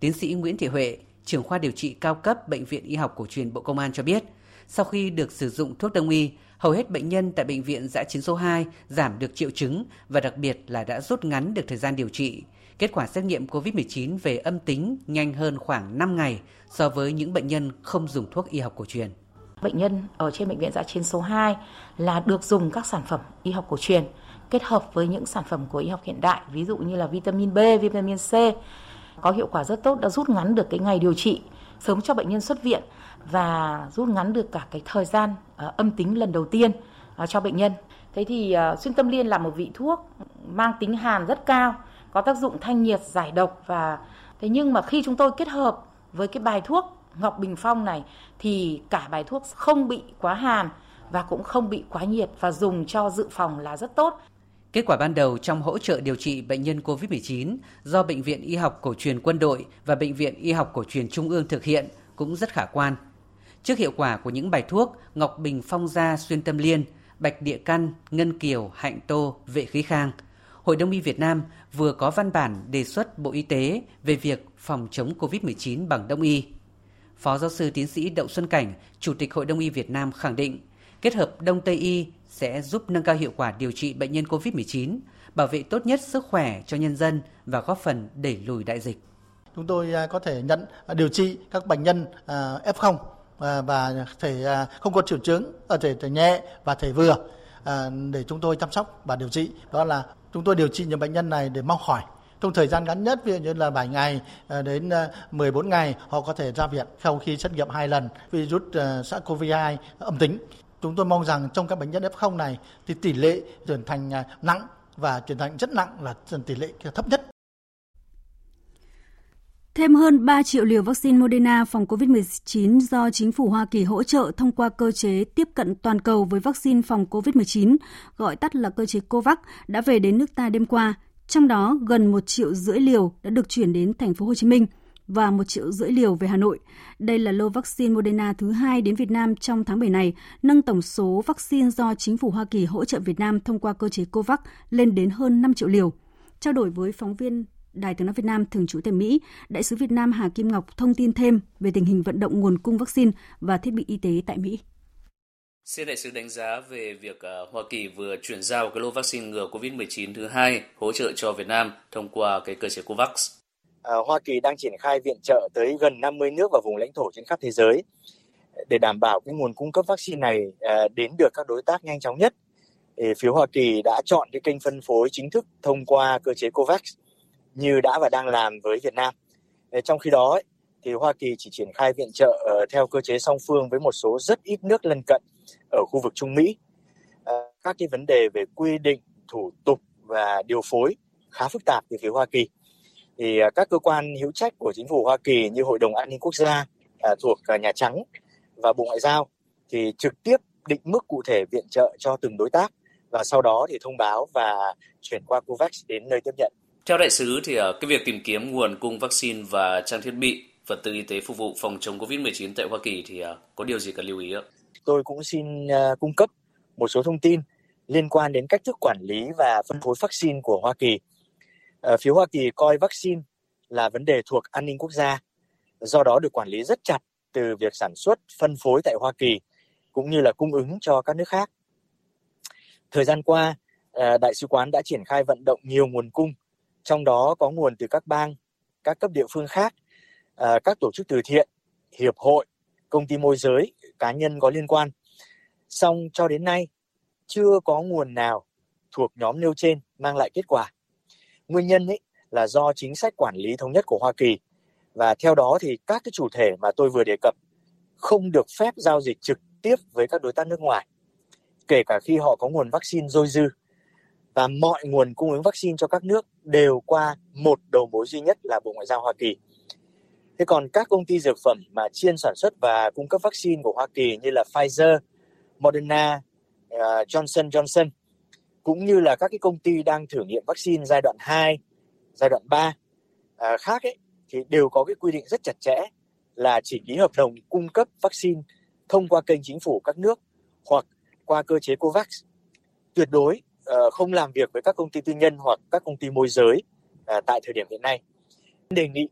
Tiến sĩ Nguyễn Thị Huệ, trưởng khoa điều trị cao cấp Bệnh viện Y học cổ truyền Bộ Công an cho biết, sau khi được sử dụng thuốc đông y, hầu hết bệnh nhân tại bệnh viện giã chiến số 2 giảm được triệu chứng và đặc biệt là đã rút ngắn được thời gian điều trị. Kết quả xét nghiệm COVID-19 về âm tính nhanh hơn khoảng 5 ngày so với những bệnh nhân không dùng thuốc y học cổ truyền. Bệnh nhân ở trên bệnh viện giã chiến số 2 là được dùng các sản phẩm y học cổ truyền kết hợp với những sản phẩm của y học hiện đại, ví dụ như là vitamin B, vitamin C có hiệu quả rất tốt đã rút ngắn được cái ngày điều trị sớm cho bệnh nhân xuất viện và rút ngắn được cả cái thời gian à, âm tính lần đầu tiên à, cho bệnh nhân. Thế thì à, xuyên tâm liên là một vị thuốc mang tính hàn rất cao, có tác dụng thanh nhiệt, giải độc và thế nhưng mà khi chúng tôi kết hợp với cái bài thuốc Ngọc Bình Phong này thì cả bài thuốc không bị quá hàn và cũng không bị quá nhiệt và dùng cho dự phòng là rất tốt. Kết quả ban đầu trong hỗ trợ điều trị bệnh nhân COVID-19 do Bệnh viện Y học cổ truyền quân đội và Bệnh viện Y học cổ truyền Trung ương thực hiện cũng rất khả quan. Trước hiệu quả của những bài thuốc Ngọc Bình Phong Gia Xuyên Tâm Liên, Bạch Địa Căn, Ngân Kiều, Hạnh Tô, Vệ Khí Khang, Hội Đông y Việt Nam vừa có văn bản đề xuất Bộ Y tế về việc phòng chống COVID-19 bằng Đông y. Phó giáo sư tiến sĩ Đậu Xuân Cảnh, Chủ tịch Hội Đông y Việt Nam khẳng định, kết hợp Đông Tây y sẽ giúp nâng cao hiệu quả điều trị bệnh nhân COVID-19, bảo vệ tốt nhất sức khỏe cho nhân dân và góp phần đẩy lùi đại dịch. Chúng tôi à, có thể nhận à, điều trị các bệnh nhân à, F0 và thể không có triệu chứng ở thể, thể nhẹ và thể vừa để chúng tôi chăm sóc và điều trị. Đó là chúng tôi điều trị những bệnh nhân này để mau khỏi trong thời gian ngắn nhất ví dụ như là 7 ngày ờ, đến ờ, 14 ngày họ có thể ra viện sau khi xét nghiệm hai lần virus ờ, SARS-CoV-2 âm tính. Chúng tôi mong rằng trong các bệnh nhân F0 này thì tỷ lệ chuyển thành nặng và chuyển thành rất nặng là tỷ lệ thấp nhất. Thêm hơn 3 triệu liều vaccine Moderna phòng COVID-19 do chính phủ Hoa Kỳ hỗ trợ thông qua cơ chế tiếp cận toàn cầu với vaccine phòng COVID-19, gọi tắt là cơ chế COVAX, đã về đến nước ta đêm qua, trong đó, gần 1 triệu rưỡi liều đã được chuyển đến thành phố Hồ Chí Minh và 1 triệu rưỡi liều về Hà Nội. Đây là lô vaccine Moderna thứ hai đến Việt Nam trong tháng 7 này, nâng tổng số vaccine do chính phủ Hoa Kỳ hỗ trợ Việt Nam thông qua cơ chế COVAX lên đến hơn 5 triệu liều. Trao đổi với phóng viên Đài tiếng nói Việt Nam thường trú tại Mỹ, đại sứ Việt Nam Hà Kim Ngọc thông tin thêm về tình hình vận động nguồn cung vaccine và thiết bị y tế tại Mỹ. Xin đại sứ đánh giá về việc ờ, Hoa Kỳ vừa chuyển giao cái lô vaccine ngừa COVID-19 thứ hai hỗ trợ cho Việt Nam thông qua cái cơ chế COVAX. À, Hoa Kỳ đang triển khai viện trợ tới gần 50 nước và vùng lãnh thổ trên khắp thế giới để đảm bảo cái nguồn cung cấp vaccine này ờ, đến được các đối tác nhanh chóng nhất. Thì phía Hoa Kỳ đã chọn cái kênh phân phối chính thức thông qua cơ chế COVAX như đã và đang làm với Việt Nam. Ờ, trong khi đó thì Hoa Kỳ chỉ triển khai viện trợ theo cơ chế song phương với một số rất ít nước lân cận ở khu vực Trung Mỹ. Ờ, các cái vấn đề về quy định, thủ tục và điều phối khá phức tạp từ phía Hoa Kỳ. Thì à, các cơ quan hữu trách của chính phủ Hoa Kỳ như Hội đồng An ninh Quốc gia à, thuộc à, Nhà Trắng và Bộ Ngoại giao thì trực tiếp định mức cụ thể viện trợ cho từng đối tác và sau đó thì thông báo và chuyển qua COVAX đến nơi tiếp nhận. Theo đại sứ thì cái việc tìm kiếm nguồn cung vaccine và trang thiết bị, vật tư y tế phục vụ phòng chống COVID-19 tại Hoa Kỳ thì có điều gì cần lưu ý ạ? Tôi cũng xin ờ, cung cấp một số thông tin liên quan đến cách thức quản lý và phân phối vaccine của Hoa Kỳ. Uh, phía Hoa Kỳ coi vaccine là vấn đề thuộc an ninh quốc gia, do đó được quản lý rất chặt từ việc sản xuất, phân phối tại Hoa Kỳ cũng như là cung ứng cho các nước khác. Thời gian qua, ờ, đại sứ quán đã triển khai vận động nhiều nguồn cung, trong đó có nguồn từ các bang, các cấp địa phương khác, các tổ chức từ thiện, hiệp hội, công ty môi giới, cá nhân có liên quan. Song cho đến nay, chưa có nguồn nào thuộc nhóm nêu trên mang lại kết quả. Nguyên nhân ấy là do chính sách quản lý thống nhất của Hoa Kỳ và theo đó thì các cái chủ thể mà tôi vừa đề cập không được phép giao dịch trực tiếp với các đối tác nước ngoài, kể cả khi họ có nguồn vaccine dôi dư. Và mọi nguồn cung ứng vaccine cho các nước đều qua một đầu mối duy nhất là Bộ Ngoại giao Hoa Kỳ. Thế còn các công ty dược phẩm mà chuyên sản xuất và cung cấp vaccine của Hoa Kỳ như là Pfizer, Moderna, uh, Johnson Johnson cũng như là các cái công ty đang thử nghiệm vaccine giai đoạn 2, giai đoạn 3 à, khác ấy thì đều có cái quy định rất chặt chẽ là chỉ ký hợp đồng cung cấp vaccine thông qua kênh chính phủ các nước hoặc qua cơ chế COVAX. Tuyệt đối uh, không làm việc với các công ty tư nhân hoặc các công ty môi giới uh, tại thời điểm hiện nay. Đề nghị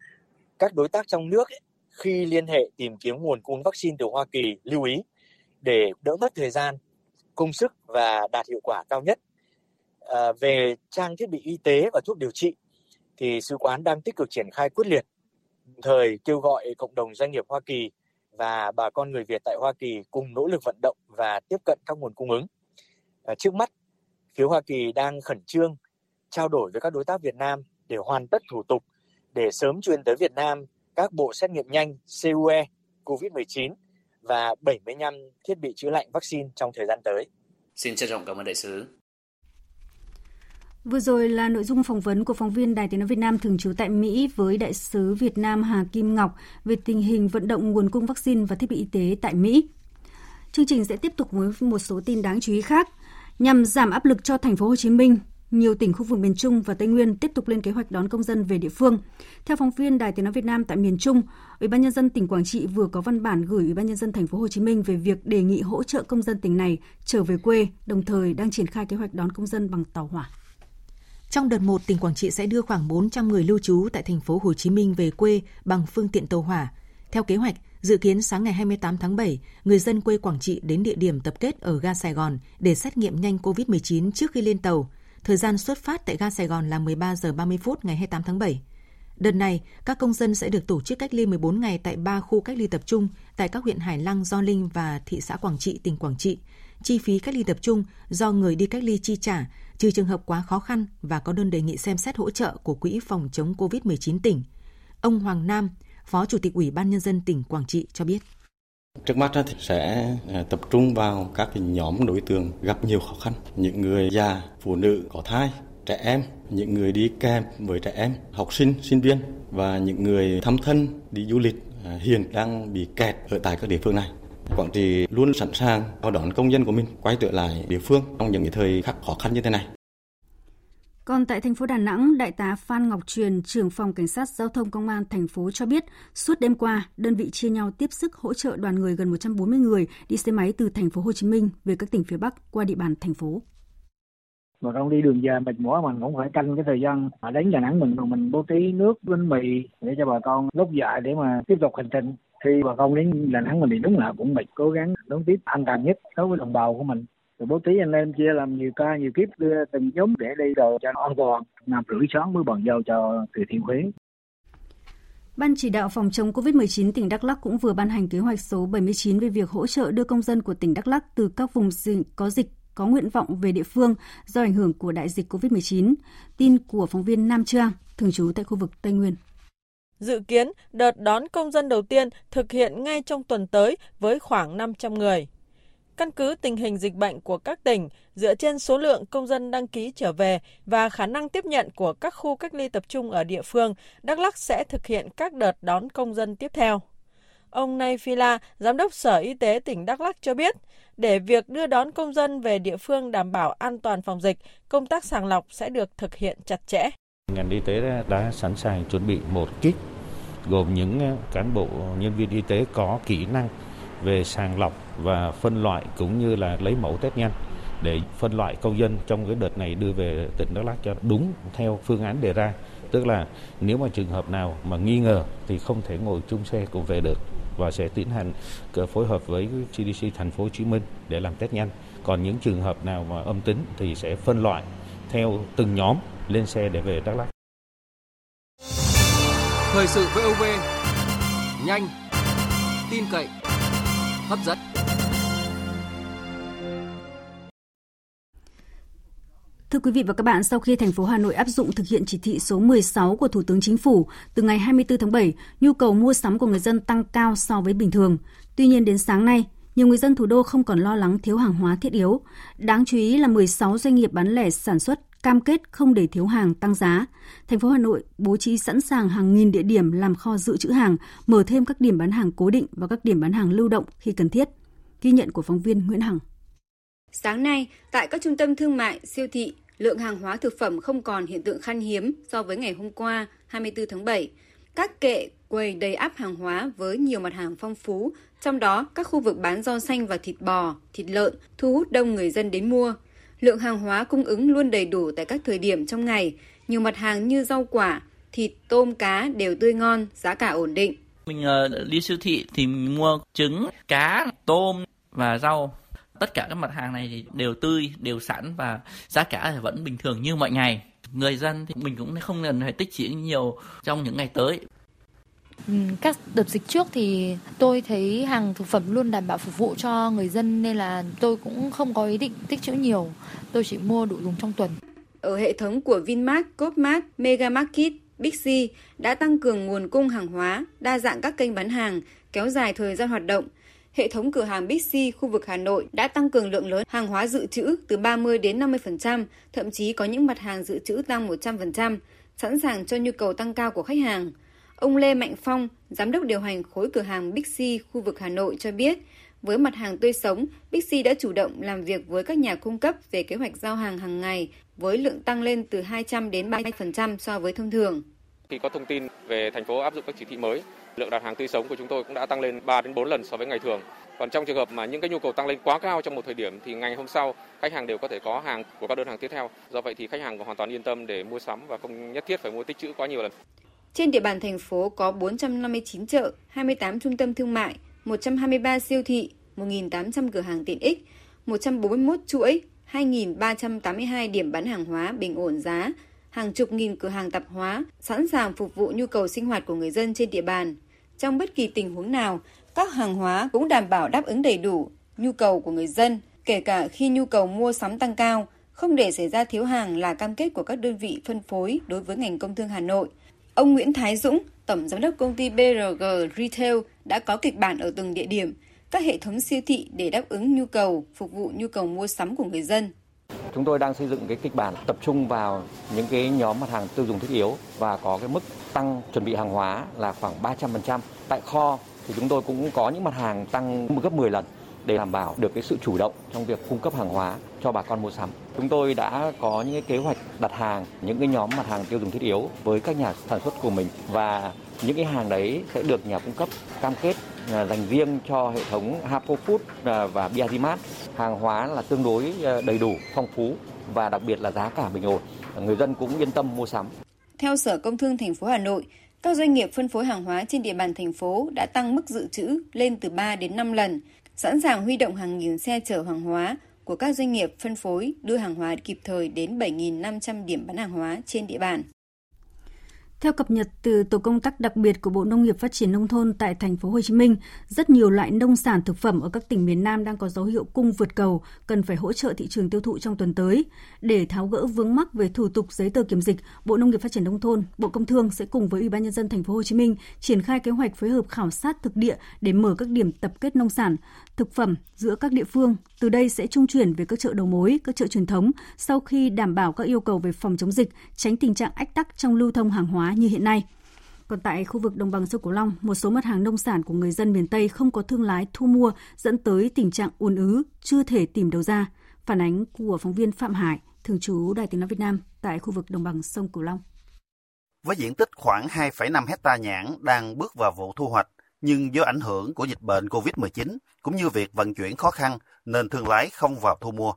các đối tác trong nước ấy, khi liên hệ tìm kiếm nguồn cung vaccine từ Hoa Kỳ lưu ý để đỡ mất thời gian, công sức và đạt hiệu quả cao nhất. À, về trang thiết bị y tế và thuốc điều trị thì sứ quán đang tích cực triển khai quyết liệt, thời kêu gọi cộng đồng doanh nghiệp Hoa Kỳ và bà con người Việt tại Hoa Kỳ cùng nỗ lực vận động và tiếp cận các nguồn cung ứng. À, trước mắt, phía Hoa Kỳ đang khẩn trương trao đổi với các đối tác Việt Nam để hoàn tất thủ tục để sớm truyền tới Việt Nam các bộ xét nghiệm nhanh CUE COVID-19 và 75 thiết bị chữa lạnh vaccine trong thời gian tới. Xin trân trọng cảm ơn đại sứ. Vừa rồi là nội dung phỏng vấn của phóng viên Đài Tiếng nói Việt Nam thường trú tại Mỹ với đại sứ Việt Nam Hà Kim Ngọc về tình hình vận động nguồn cung vaccine và thiết bị y tế tại Mỹ. Chương trình sẽ tiếp tục với một số tin đáng chú ý khác nhằm giảm áp lực cho thành phố Hồ Chí Minh nhiều tỉnh khu vực miền Trung và Tây Nguyên tiếp tục lên kế hoạch đón công dân về địa phương. Theo phóng viên Đài Tiếng nói Việt Nam tại miền Trung, Ủy ban nhân dân tỉnh Quảng Trị vừa có văn bản gửi Ủy ban nhân dân thành phố Hồ Chí Minh về việc đề nghị hỗ trợ công dân tỉnh này trở về quê, đồng thời đang triển khai kế hoạch đón công dân bằng tàu hỏa. Trong đợt 1, tỉnh Quảng Trị sẽ đưa khoảng 400 người lưu trú tại thành phố Hồ Chí Minh về quê bằng phương tiện tàu hỏa. Theo kế hoạch, Dự kiến sáng ngày 28 tháng 7, người dân quê Quảng Trị đến địa điểm tập kết ở ga Sài Gòn để xét nghiệm nhanh COVID-19 trước khi lên tàu. Thời gian xuất phát tại ga Sài Gòn là 13 giờ 30 phút ngày 28 tháng 7. Đợt này, các công dân sẽ được tổ chức cách ly 14 ngày tại 3 khu cách ly tập trung tại các huyện Hải Lăng, Gio Linh và thị xã Quảng Trị, tỉnh Quảng Trị. Chi phí cách ly tập trung do người đi cách ly chi trả, trừ trường hợp quá khó khăn và có đơn đề nghị xem xét hỗ trợ của Quỹ phòng chống COVID-19 tỉnh. Ông Hoàng Nam, Phó Chủ tịch Ủy ban Nhân dân tỉnh Quảng Trị cho biết. Trước mắt thì sẽ à, tập trung vào các nhóm đối tượng gặp nhiều khó khăn, những người già, phụ nữ có thai, trẻ em, những người đi kèm với trẻ em, học sinh, sinh viên và những người thăm thân đi du lịch à, hiện đang bị kẹt ở tại các địa phương này. Quảng Trị luôn sẵn sàng đón công dân của mình quay trở lại địa phương trong những thời khắc khó khăn như thế này. Còn tại thành phố Đà Nẵng, Đại tá Phan Ngọc Truyền, trưởng phòng cảnh sát giao thông công an thành phố cho biết, suốt đêm qua, đơn vị chia nhau tiếp sức hỗ trợ đoàn người gần 140 người đi xe máy từ thành phố Hồ Chí Minh về các tỉnh phía Bắc qua địa bàn thành phố. Mà không đi đường dài mệt mỏi mình cũng phải canh cái thời gian mà đến Đà Nẵng mình mình bố trí nước bánh mì để cho bà con lúc dạ để mà tiếp tục hành trình khi bà con đến Đà Nẵng mình thì đúng là cũng mệt cố gắng đón tiếp an toàn nhất đối với đồng bào của mình rồi bố trí anh em chia làm nhiều ca nhiều kiếp đưa từng nhóm để đi rồi cho nó an toàn năm rưỡi sáng mới bàn giao cho thừa thiên huế Ban chỉ đạo phòng chống COVID-19 tỉnh Đắk Lắk cũng vừa ban hành kế hoạch số 79 về việc hỗ trợ đưa công dân của tỉnh Đắk Lắk từ các vùng dịch có dịch có nguyện vọng về địa phương do ảnh hưởng của đại dịch COVID-19. Tin của phóng viên Nam Trang, thường trú tại khu vực Tây Nguyên. Dự kiến đợt đón công dân đầu tiên thực hiện ngay trong tuần tới với khoảng 500 người. Căn cứ tình hình dịch bệnh của các tỉnh, dựa trên số lượng công dân đăng ký trở về và khả năng tiếp nhận của các khu cách ly tập trung ở địa phương, Đắk Lắk sẽ thực hiện các đợt đón công dân tiếp theo. Ông Nay Phila, Giám đốc Sở Y tế tỉnh Đắk Lắk cho biết, để việc đưa đón công dân về địa phương đảm bảo an toàn phòng dịch, công tác sàng lọc sẽ được thực hiện chặt chẽ. Ngành y tế đã sẵn sàng chuẩn bị một kit gồm những cán bộ nhân viên y tế có kỹ năng về sàng lọc và phân loại cũng như là lấy mẫu test nhanh để phân loại công dân trong cái đợt này đưa về tỉnh Đắk Lắk cho đúng theo phương án đề ra. Tức là nếu mà trường hợp nào mà nghi ngờ thì không thể ngồi chung xe cùng về được và sẽ tiến hành ờ, phối hợp với CDC thành phố Hồ Chí Minh để làm test nhanh. Còn những trường hợp nào mà âm tính thì sẽ phân loại theo từng nhóm lên xe để về Đắk Lắk. Thời sự VOV nhanh, tin cậy, hấp dẫn. Thưa quý vị và các bạn, sau khi thành phố Hà Nội áp dụng thực hiện chỉ thị số 16 của Thủ tướng Chính phủ, từ ngày 24 tháng 7, nhu cầu mua sắm của người dân tăng cao so với bình thường. Tuy nhiên đến sáng nay, nhiều người dân thủ đô không còn lo lắng thiếu hàng hóa thiết yếu. Đáng chú ý là 16 doanh nghiệp bán lẻ sản xuất cam kết không để thiếu hàng tăng giá. Thành phố Hà Nội bố trí sẵn sàng hàng nghìn địa điểm làm kho dự trữ hàng, mở thêm các điểm bán hàng cố định và các điểm bán hàng lưu động khi cần thiết. Ghi nhận của phóng viên Nguyễn Hằng. Sáng nay, tại các trung tâm thương mại, siêu thị, lượng hàng hóa thực phẩm không còn hiện tượng khan hiếm so với ngày hôm qua 24 tháng 7. Các kệ, quầy đầy áp hàng hóa với nhiều mặt hàng phong phú, trong đó các khu vực bán rau xanh và thịt bò, thịt lợn thu hút đông người dân đến mua. Lượng hàng hóa cung ứng luôn đầy đủ tại các thời điểm trong ngày, nhiều mặt hàng như rau quả, thịt, tôm, cá đều tươi ngon, giá cả ổn định. Mình uh, đi siêu thị thì mình mua trứng, cá, tôm và rau. Tất cả các mặt hàng này thì đều tươi đều sẵn và giá cả thì vẫn bình thường như mọi ngày. Người dân thì mình cũng không cần phải tích trữ nhiều trong những ngày tới. Ừ, các đợt dịch trước thì tôi thấy hàng thực phẩm luôn đảm bảo phục vụ cho người dân nên là tôi cũng không có ý định tích trữ nhiều. Tôi chỉ mua đủ dùng trong tuần. Ở hệ thống của Vinmart, Copmart, Megamarket, Big C đã tăng cường nguồn cung hàng hóa, đa dạng các kênh bán hàng, kéo dài thời gian hoạt động, hệ thống cửa hàng Big C khu vực Hà Nội đã tăng cường lượng lớn hàng hóa dự trữ từ 30 đến 50%, thậm chí có những mặt hàng dự trữ tăng 100%, sẵn sàng cho nhu cầu tăng cao của khách hàng. Ông Lê Mạnh Phong, giám đốc điều hành khối cửa hàng Bixi khu vực Hà Nội cho biết, với mặt hàng tươi sống, Bixi đã chủ động làm việc với các nhà cung cấp về kế hoạch giao hàng hàng ngày với lượng tăng lên từ 200 đến 300% so với thông thường. Khi có thông tin về thành phố áp dụng các chỉ thị mới, lượng đặt hàng tươi sống của chúng tôi cũng đã tăng lên 3 đến 4 lần so với ngày thường. Còn trong trường hợp mà những cái nhu cầu tăng lên quá cao trong một thời điểm thì ngày hôm sau khách hàng đều có thể có hàng của các đơn hàng tiếp theo. Do vậy thì khách hàng hoàn toàn yên tâm để mua sắm và không nhất thiết phải mua tích trữ quá nhiều lần. Trên địa bàn thành phố có 459 chợ, 28 trung tâm thương mại, 123 siêu thị, 1.800 cửa hàng tiện ích, 141 chuỗi, 2.382 điểm bán hàng hóa bình ổn giá, hàng chục nghìn cửa hàng tạp hóa sẵn sàng phục vụ nhu cầu sinh hoạt của người dân trên địa bàn. Trong bất kỳ tình huống nào, các hàng hóa cũng đảm bảo đáp ứng đầy đủ nhu cầu của người dân, kể cả khi nhu cầu mua sắm tăng cao, không để xảy ra thiếu hàng là cam kết của các đơn vị phân phối đối với ngành công thương Hà Nội. Ông Nguyễn Thái Dũng, Tổng Giám đốc công ty BRG Retail đã có kịch bản ở từng địa điểm, các hệ thống siêu thị để đáp ứng nhu cầu, phục vụ nhu cầu mua sắm của người dân. Chúng tôi đang xây dựng cái kịch bản tập trung vào những cái nhóm mặt hàng tiêu dùng thiết yếu và có cái mức tăng chuẩn bị hàng hóa là khoảng 300%. Tại kho thì chúng tôi cũng có những mặt hàng tăng gấp 10 lần để đảm bảo được cái sự chủ động trong việc cung cấp hàng hóa cho bà con mua sắm. Chúng tôi đã có những kế hoạch đặt hàng những cái nhóm mặt hàng tiêu dùng thiết yếu với các nhà sản xuất của mình và những cái hàng đấy sẽ được nhà cung cấp cam kết à, dành riêng cho hệ thống Hapo Food à, và Biazimat. Hàng hóa là tương đối à, đầy đủ, phong phú và đặc biệt là giá cả bình ổn. Người dân cũng yên tâm mua sắm. Theo Sở Công Thương thành phố Hà Nội, các doanh nghiệp phân phối hàng hóa trên địa bàn thành phố đã tăng mức dự trữ lên từ 3 đến 5 lần, sẵn sàng huy động hàng nghìn xe chở hàng hóa của các doanh nghiệp phân phối đưa hàng hóa kịp thời đến 7.500 điểm bán hàng hóa trên địa bàn. Theo cập nhật từ tổ công tác đặc biệt của Bộ Nông nghiệp Phát triển nông thôn tại thành phố Hồ Chí Minh, rất nhiều loại nông sản thực phẩm ở các tỉnh miền Nam đang có dấu hiệu cung vượt cầu, cần phải hỗ trợ thị trường tiêu thụ trong tuần tới. Để tháo gỡ vướng mắc về thủ tục giấy tờ kiểm dịch, Bộ Nông nghiệp Phát triển nông thôn, Bộ Công Thương sẽ cùng với Ủy ban nhân dân thành phố Hồ Chí Minh triển khai kế hoạch phối hợp khảo sát thực địa để mở các điểm tập kết nông sản, thực phẩm giữa các địa phương. Từ đây sẽ trung chuyển về các chợ đầu mối, các chợ truyền thống sau khi đảm bảo các yêu cầu về phòng chống dịch, tránh tình trạng ách tắc trong lưu thông hàng hóa như hiện nay. Còn tại khu vực đồng bằng sông Cửu Long, một số mặt hàng nông sản của người dân miền Tây không có thương lái thu mua dẫn tới tình trạng ùn ứ, chưa thể tìm đầu ra. Phản ánh của phóng viên Phạm Hải, thường trú Đài Tiếng nói Việt Nam tại khu vực đồng bằng sông Cửu Long. Với diện tích khoảng 2,5 hecta nhãn đang bước vào vụ thu hoạch, nhưng do ảnh hưởng của dịch bệnh COVID-19 cũng như việc vận chuyển khó khăn nên thương lái không vào thu mua.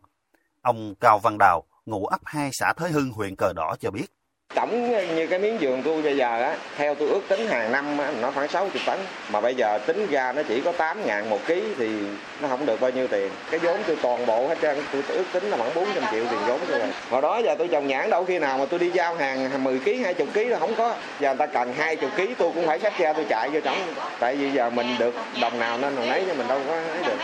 Ông Cao Văn Đào, ngụ ấp 2 xã Thới Hưng, huyện Cờ Đỏ cho biết. Tổng như cái miếng vườn tôi bây giờ á, theo tôi ước tính hàng năm á, nó khoảng 60 tấn. Mà bây giờ tính ra nó chỉ có 8 ngàn một ký thì nó không được bao nhiêu tiền. Cái vốn tôi toàn bộ hết trơn, tôi ước tính là khoảng 400 triệu tiền vốn tôi rồi. Hồi đó giờ tôi trồng nhãn đâu khi nào mà tôi đi giao hàng 10 ký, 20 ký là không có. Giờ người ta cần 20 ký tôi cũng phải xách ra tôi chạy vô trong. Tại vì giờ mình được đồng nào nên đồng nấy cho mình đâu có ấy được.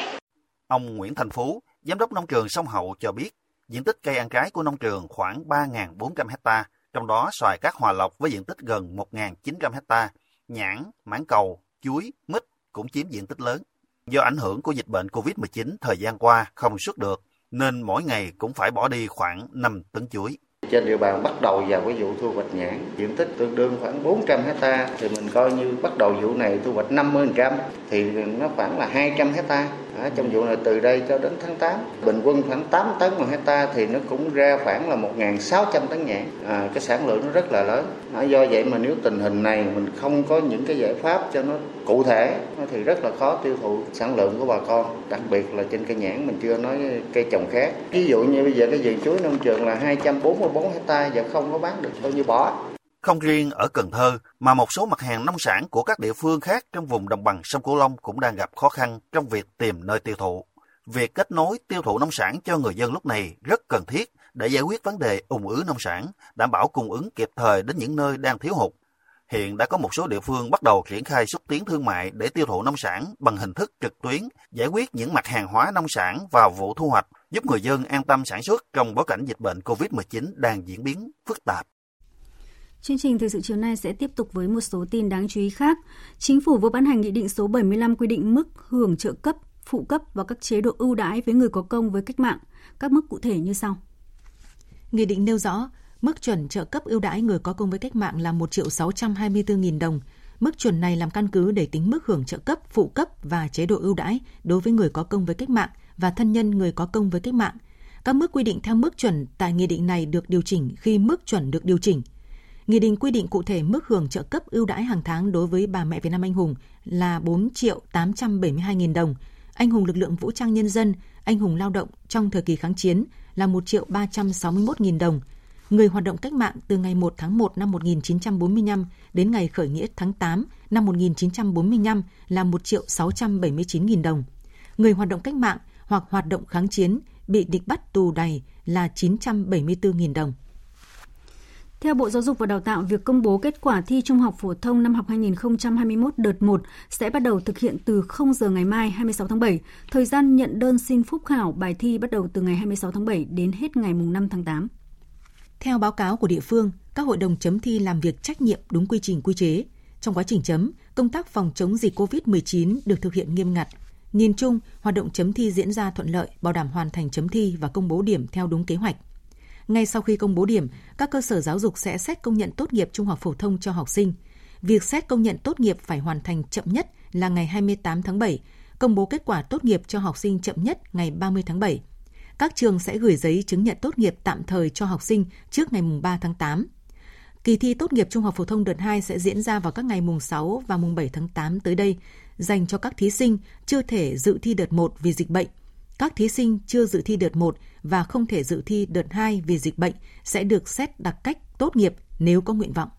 Ông Nguyễn Thành Phú, giám đốc nông trường Sông Hậu cho biết, diện tích cây ăn trái của nông trường khoảng 3.400 hectare trong đó xoài các hòa lộc với diện tích gần 1.900 hecta, nhãn, mãng cầu, chuối, mít cũng chiếm diện tích lớn. Do ảnh hưởng của dịch bệnh COVID-19 thời gian qua không xuất được, nên mỗi ngày cũng phải bỏ đi khoảng 5 tấn chuối. Trên địa bàn bắt đầu vào cái vụ thu hoạch nhãn, diện tích tương đương khoảng 400 hecta thì mình coi như bắt đầu vụ này thu hoạch 50% thì nó khoảng là 200 hecta. À, trong vụ này từ đây cho đến tháng 8 bình quân khoảng 8 tấn một hecta thì nó cũng ra khoảng là 1.600 tấn nhãn. À, cái sản lượng nó rất là lớn do vậy mà nếu tình hình này mình không có những cái giải pháp cho nó cụ thể thì rất là khó tiêu thụ sản lượng của bà con. Đặc biệt là trên cây nhãn mình chưa nói cây trồng khác. Ví dụ như bây giờ cái vườn chuối nông trường là 244 hecta và không có bán được bao nhiêu bỏ. Không riêng ở Cần Thơ, mà một số mặt hàng nông sản của các địa phương khác trong vùng đồng bằng sông Cửu Long cũng đang gặp khó khăn trong việc tìm nơi tiêu thụ. Việc kết nối tiêu thụ nông sản cho người dân lúc này rất cần thiết để giải quyết vấn đề ủng ứ nông sản, đảm bảo cung ứng kịp thời đến những nơi đang thiếu hụt. Hiện đã có một số địa phương bắt đầu triển khai xúc tiến thương mại để tiêu thụ nông sản bằng hình thức trực tuyến, giải quyết những mặt hàng hóa nông sản vào vụ thu hoạch, giúp người dân an tâm sản xuất trong bối cảnh dịch bệnh COVID-19 đang diễn biến phức tạp. Chương trình thời sự chiều nay sẽ tiếp tục với một số tin đáng chú ý khác. Chính phủ vừa ban hành nghị định số 75 quy định mức hưởng trợ cấp, phụ cấp và các chế độ ưu đãi với người có công với cách mạng. Các mức cụ thể như sau. Nghị định nêu rõ, mức chuẩn trợ cấp ưu đãi người có công với cách mạng là 1 triệu 624 nghìn đồng. Mức chuẩn này làm căn cứ để tính mức hưởng trợ cấp, phụ cấp và chế độ ưu đãi đối với người có công với cách mạng và thân nhân người có công với cách mạng. Các mức quy định theo mức chuẩn tại nghị định này được điều chỉnh khi mức chuẩn được điều chỉnh – Nghị định quy định cụ thể mức hưởng trợ cấp ưu đãi hàng tháng đối với bà mẹ Việt Nam anh hùng là 4 triệu 872 nghìn đồng, anh hùng lực lượng vũ trang nhân dân, anh hùng lao động trong thời kỳ kháng chiến là 1 triệu 361.000 đồng, người hoạt động cách mạng từ ngày 1 tháng 1 năm 1945 đến ngày khởi nghĩa tháng 8 năm 1945 là 1 triệu 679.000 đồng. Người hoạt động cách mạng hoặc hoạt động kháng chiến bị địch bắt tù đày là 974.000 đồng. Theo Bộ Giáo dục và Đào tạo, việc công bố kết quả thi Trung học phổ thông năm học 2021 đợt 1 sẽ bắt đầu thực hiện từ 0 giờ ngày mai 26 tháng 7. Thời gian nhận đơn xin phúc khảo bài thi bắt đầu từ ngày 26 tháng 7 đến hết ngày 5 tháng 8. Theo báo cáo của địa phương, các hội đồng chấm thi làm việc trách nhiệm đúng quy trình quy chế. Trong quá trình chấm, công tác phòng chống dịch COVID-19 được thực hiện nghiêm ngặt. Nhìn chung, hoạt động chấm thi diễn ra thuận lợi, bảo đảm hoàn thành chấm thi và công bố điểm theo đúng kế hoạch. Ngay sau khi công bố điểm, các cơ sở giáo dục sẽ xét công nhận tốt nghiệp trung học phổ thông cho học sinh. Việc xét công nhận tốt nghiệp phải hoàn thành chậm nhất là ngày 28 tháng 7, công bố kết quả tốt nghiệp cho học sinh chậm nhất ngày 30 tháng 7. Các trường sẽ gửi giấy chứng nhận tốt nghiệp tạm thời cho học sinh trước ngày 3 tháng 8. Kỳ thi tốt nghiệp trung học phổ thông đợt 2 sẽ diễn ra vào các ngày mùng 6 và mùng 7 tháng 8 tới đây, dành cho các thí sinh chưa thể dự thi đợt 1 vì dịch bệnh. Các thí sinh chưa dự thi đợt 1 và không thể dự thi đợt 2 vì dịch bệnh sẽ được xét đặc cách tốt nghiệp nếu có nguyện vọng.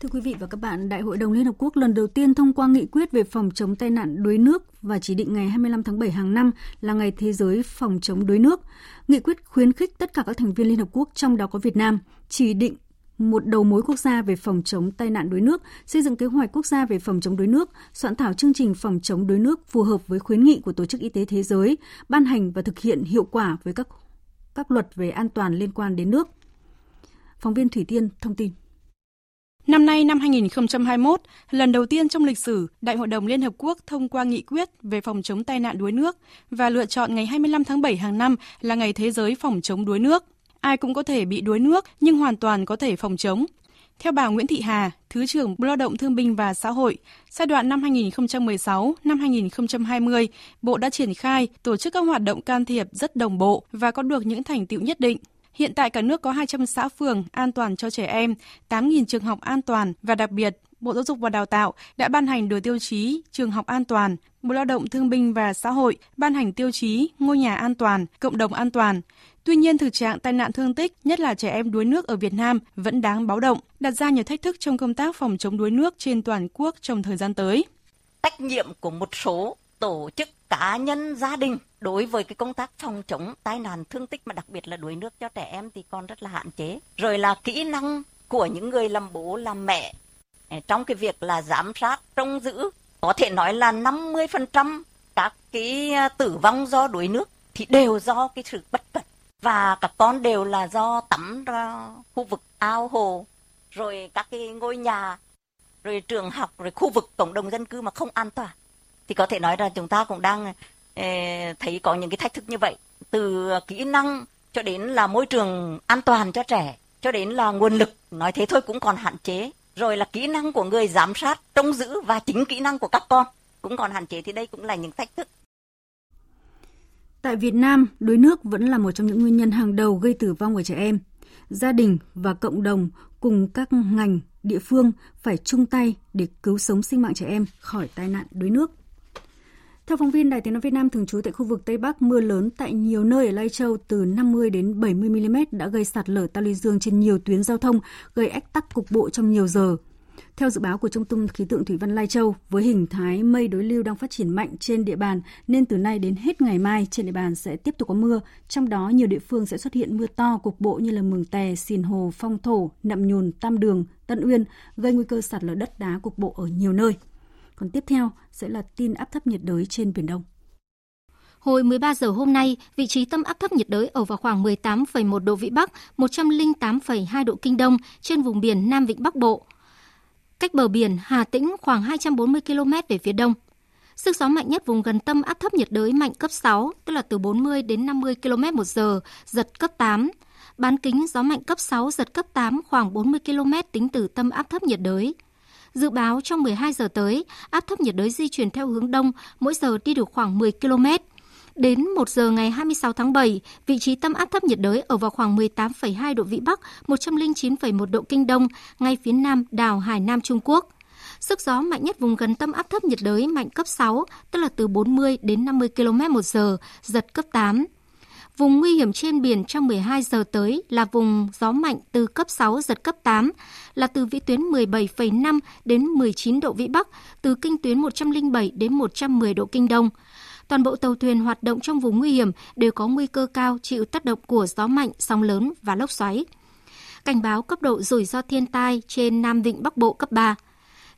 Thưa quý vị và các bạn, Đại hội đồng Liên Hợp Quốc lần đầu tiên thông qua nghị quyết về phòng chống tai nạn đuối nước và chỉ định ngày 25 tháng 7 hàng năm là ngày thế giới phòng chống đuối nước. Nghị quyết khuyến khích tất cả các thành viên Liên Hợp Quốc trong đó có Việt Nam chỉ định một đầu mối quốc gia về phòng chống tai nạn đuối nước, xây dựng kế hoạch quốc gia về phòng chống đuối nước, soạn thảo chương trình phòng chống đuối nước phù hợp với khuyến nghị của Tổ chức Y tế Thế giới, ban hành và thực hiện hiệu quả với các các luật về an toàn liên quan đến nước. Phóng viên Thủy Tiên thông tin. Năm nay năm 2021, lần đầu tiên trong lịch sử, Đại hội đồng Liên Hợp Quốc thông qua nghị quyết về phòng chống tai nạn đuối nước và lựa chọn ngày 25 tháng 7 hàng năm là ngày thế giới phòng chống đuối nước. Ai cũng có thể bị đuối nước nhưng hoàn toàn có thể phòng chống. Theo bà Nguyễn Thị Hà, Thứ trưởng Bộ Lao động Thương binh và Xã hội, giai đoạn năm 2016 năm 2020, Bộ đã triển khai tổ chức các hoạt động can thiệp rất đồng bộ và có được những thành tựu nhất định. Hiện tại cả nước có 200 xã phường an toàn cho trẻ em, 8.000 trường học an toàn và đặc biệt Bộ Giáo dục và Đào tạo đã ban hành đưa tiêu chí trường học an toàn, Bộ Lao động Thương binh và Xã hội ban hành tiêu chí ngôi nhà an toàn, cộng đồng an toàn. Tuy nhiên, thực trạng tai nạn thương tích, nhất là trẻ em đuối nước ở Việt Nam vẫn đáng báo động, đặt ra nhiều thách thức trong công tác phòng chống đuối nước trên toàn quốc trong thời gian tới. Trách nhiệm của một số tổ chức cá nhân gia đình đối với cái công tác phòng chống tai nạn thương tích mà đặc biệt là đuối nước cho trẻ em thì còn rất là hạn chế. Rồi là kỹ năng của những người làm bố làm mẹ ờ, trong cái việc là giám sát trông giữ có thể nói là 50% các cái ờ, tử vong do đuối nước thì đều do cái sự bất cẩn và các con đều là do tắm ra khu vực ao hồ, rồi các cái ngôi nhà, rồi trường học, rồi khu vực cộng đồng dân cư mà không an toàn. Thì có thể nói là chúng ta cũng đang ờ, thấy có những cái thách thức như vậy. Từ kỹ năng cho đến là môi trường an toàn cho trẻ, cho đến là nguồn lực, nói thế thôi cũng còn hạn chế. Rồi là kỹ năng của người giám sát, trông giữ và chính kỹ năng của các con cũng còn hạn chế. Thì đây cũng là những thách thức. Tại Việt Nam, đuối nước vẫn là một trong những nguyên nhân hàng đầu gây tử vong ở trẻ em. Gia đình và cộng đồng cùng các ngành, địa phương phải chung tay để cứu sống sinh mạng trẻ em khỏi tai nạn đuối nước. Theo phóng viên Đài Tiếng nói Việt Nam thường trú tại khu vực Tây Bắc, mưa lớn tại nhiều nơi ở Lai Châu từ 50 đến 70 mm đã gây sạt lở ta luy dương trên nhiều tuyến giao thông, gây ách tắc cục bộ trong nhiều giờ. Theo dự báo của Trung tâm Khí tượng Thủy văn Lai Châu, với hình thái mây đối lưu đang phát triển mạnh trên địa bàn, nên từ nay đến hết ngày mai trên địa bàn sẽ tiếp tục có mưa. Trong đó, nhiều địa phương sẽ xuất hiện mưa to cục bộ như là Mường Tè, Sìn Hồ, Phong Thổ, Nậm Nhùn, Tam Đường, Tân Uyên, gây nguy cơ sạt lở đất đá cục bộ ở nhiều nơi. Còn tiếp theo sẽ là tin áp thấp nhiệt đới trên Biển Đông. Hồi 13 giờ hôm nay, vị trí tâm áp thấp nhiệt đới ở vào khoảng 18,1 độ Vĩ Bắc, 108,2 độ Kinh Đông trên vùng biển Nam Vịnh Bắc Bộ cách bờ biển Hà Tĩnh khoảng 240 km về phía đông. Sức gió mạnh nhất vùng gần tâm áp thấp nhiệt đới mạnh cấp 6, tức là từ 40 đến 50 km một giờ, giật cấp 8. Bán kính gió mạnh cấp 6, giật cấp 8 khoảng 40 km tính từ tâm áp thấp nhiệt đới. Dự báo trong 12 giờ tới, áp thấp nhiệt đới di chuyển theo hướng đông, mỗi giờ đi được khoảng 10 km. Đến 1 giờ ngày 26 tháng 7, vị trí tâm áp thấp nhiệt đới ở vào khoảng 18,2 độ Vĩ Bắc, 109,1 độ Kinh Đông, ngay phía nam đảo Hải Nam Trung Quốc. Sức gió mạnh nhất vùng gần tâm áp thấp nhiệt đới mạnh cấp 6, tức là từ 40 đến 50 km một giờ, giật cấp 8. Vùng nguy hiểm trên biển trong 12 giờ tới là vùng gió mạnh từ cấp 6 giật cấp 8, là từ vĩ tuyến 17,5 đến 19 độ Vĩ Bắc, từ kinh tuyến 107 đến 110 độ Kinh Đông toàn bộ tàu thuyền hoạt động trong vùng nguy hiểm đều có nguy cơ cao chịu tác động của gió mạnh, sóng lớn và lốc xoáy. Cảnh báo cấp độ rủi ro thiên tai trên Nam Vịnh Bắc Bộ cấp 3.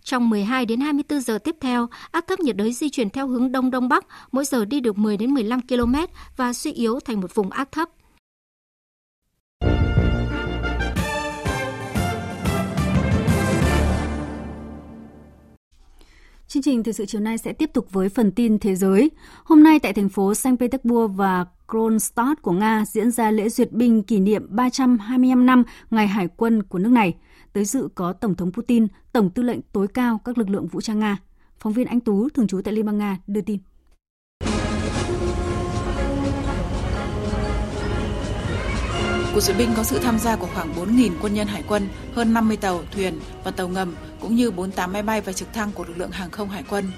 Trong 12 đến 24 giờ tiếp theo, áp thấp nhiệt đới di chuyển theo hướng đông đông bắc, mỗi giờ đi được 10 đến 15 km và suy yếu thành một vùng áp thấp. Chương trình thời sự chiều nay sẽ tiếp tục với phần tin thế giới. Hôm nay tại thành phố Saint Petersburg và Kronstadt của Nga diễn ra lễ duyệt binh kỷ niệm 325 năm ngày hải quân của nước này. Tới dự có Tổng thống Putin, Tổng tư lệnh tối cao các lực lượng vũ trang Nga. Phóng viên Anh Tú, thường trú tại Liên bang Nga, đưa tin. Cuộc duyệt binh có sự tham gia của khoảng 4.000 quân nhân hải quân, hơn 50 tàu, thuyền và tàu ngầm, cũng như 48 máy bay và trực thăng của lực lượng hàng không hải quân.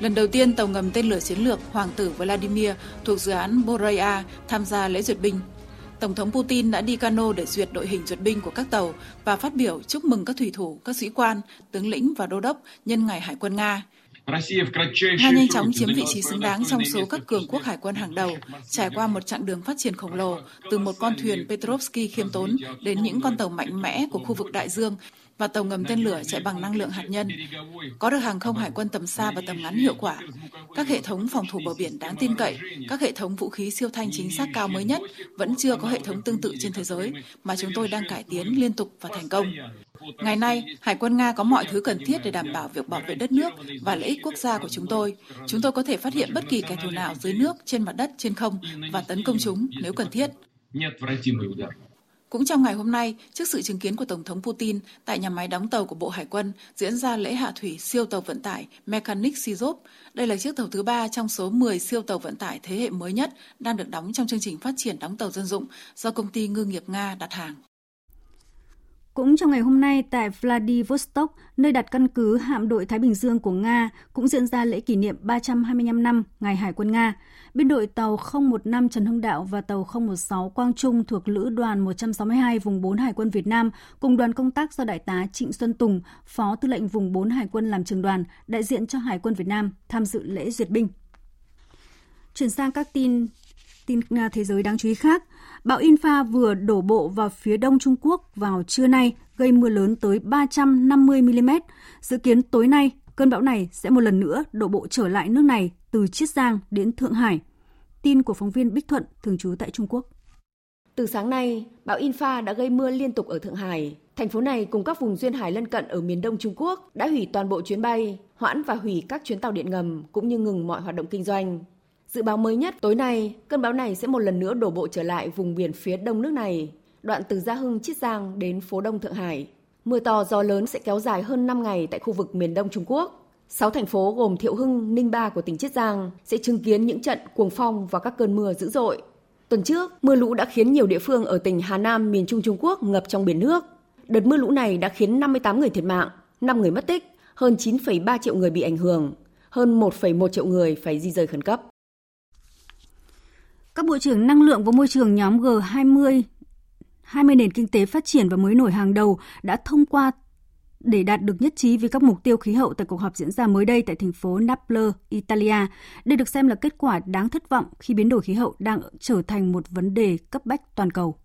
Lần đầu tiên, tàu ngầm tên lửa chiến lược Hoàng tử Vladimir thuộc dự án Borea tham gia lễ duyệt binh. Tổng thống Putin đã đi cano để duyệt đội hình duyệt binh của các tàu và phát biểu chúc mừng các thủy thủ, các sĩ quan, tướng lĩnh và đô đốc nhân ngày Hải quân Nga. Nga nhanh chóng chiếm vị trí xứng đáng trong số các cường quốc hải quân hàng đầu, trải qua một chặng đường phát triển khổng lồ, từ một con thuyền Petrovsky khiêm tốn đến những con tàu mạnh mẽ của khu vực đại dương và tàu ngầm tên lửa chạy bằng năng lượng hạt nhân. Có được hàng không hải quân tầm xa và tầm ngắn hiệu quả, các hệ thống phòng thủ bờ biển đáng tin cậy, các hệ thống vũ khí siêu thanh chính xác cao mới nhất vẫn chưa có hệ thống tương tự trên thế giới mà chúng tôi đang cải tiến liên tục và thành công. Ngày nay, Hải quân Nga có mọi thứ cần thiết để đảm bảo việc bảo vệ đất nước và lợi ích quốc gia của chúng tôi. Chúng tôi có thể phát hiện bất kỳ kẻ thù nào dưới nước, trên mặt đất, trên không và tấn công chúng nếu cần thiết. Cũng trong ngày hôm nay, trước sự chứng kiến của Tổng thống Putin tại nhà máy đóng tàu của Bộ Hải quân diễn ra lễ hạ thủy siêu tàu vận tải Mechanic Sizov. Đây là chiếc tàu thứ ba trong số 10 siêu tàu vận tải thế hệ mới nhất đang được đóng trong chương trình phát triển đóng tàu dân dụng do công ty ngư nghiệp Nga đặt hàng. Cũng trong ngày hôm nay tại Vladivostok, nơi đặt căn cứ hạm đội Thái Bình Dương của Nga, cũng diễn ra lễ kỷ niệm 325 năm Ngày Hải quân Nga. Biên đội tàu 015 Trần Hưng Đạo và tàu 016 Quang Trung thuộc Lữ đoàn 162 vùng 4 Hải quân Việt Nam cùng đoàn công tác do Đại tá Trịnh Xuân Tùng, Phó Tư lệnh vùng 4 Hải quân làm trường đoàn, đại diện cho Hải quân Việt Nam tham dự lễ duyệt binh. Chuyển sang các tin tin à, thế giới đáng chú ý khác. Bão Infa vừa đổ bộ vào phía đông Trung Quốc vào trưa nay, gây mưa lớn tới 350 mm. Dự kiến tối nay, cơn bão này sẽ một lần nữa đổ bộ trở lại nước này từ Chiết Giang đến Thượng Hải. Tin của phóng viên Bích Thuận, thường trú tại Trung Quốc. Từ sáng nay, bão Infa đã gây mưa liên tục ở Thượng Hải. Thành phố này cùng các vùng duyên hải lân cận ở miền đông Trung Quốc đã hủy toàn bộ chuyến bay, hoãn và hủy các chuyến tàu điện ngầm cũng như ngừng mọi hoạt động kinh doanh. Dự báo mới nhất tối nay, cơn bão này sẽ một lần nữa đổ bộ trở lại vùng biển phía đông nước này, đoạn từ Gia Hưng, Chiết Giang đến phố Đông Thượng Hải. Mưa to gió lớn sẽ kéo dài hơn 5 ngày tại khu vực miền đông Trung Quốc. Sáu thành phố gồm Thiệu Hưng, Ninh Ba của tỉnh Chiết Giang sẽ chứng kiến những trận cuồng phong và các cơn mưa dữ dội. Tuần trước, mưa lũ đã khiến nhiều địa phương ở tỉnh Hà Nam, miền Trung Trung Quốc ngập trong biển nước. Đợt mưa lũ này đã khiến 58 người thiệt mạng, 5 người mất tích, hơn 9,3 triệu người bị ảnh hưởng, hơn 1,1 triệu người phải di rời khẩn cấp. Các bộ trưởng năng lượng và môi trường nhóm G20 20 nền kinh tế phát triển và mới nổi hàng đầu đã thông qua để đạt được nhất trí về các mục tiêu khí hậu tại cuộc họp diễn ra mới đây tại thành phố Naples, Italia. Đây được xem là kết quả đáng thất vọng khi biến đổi khí hậu đang trở thành một vấn đề cấp bách toàn cầu.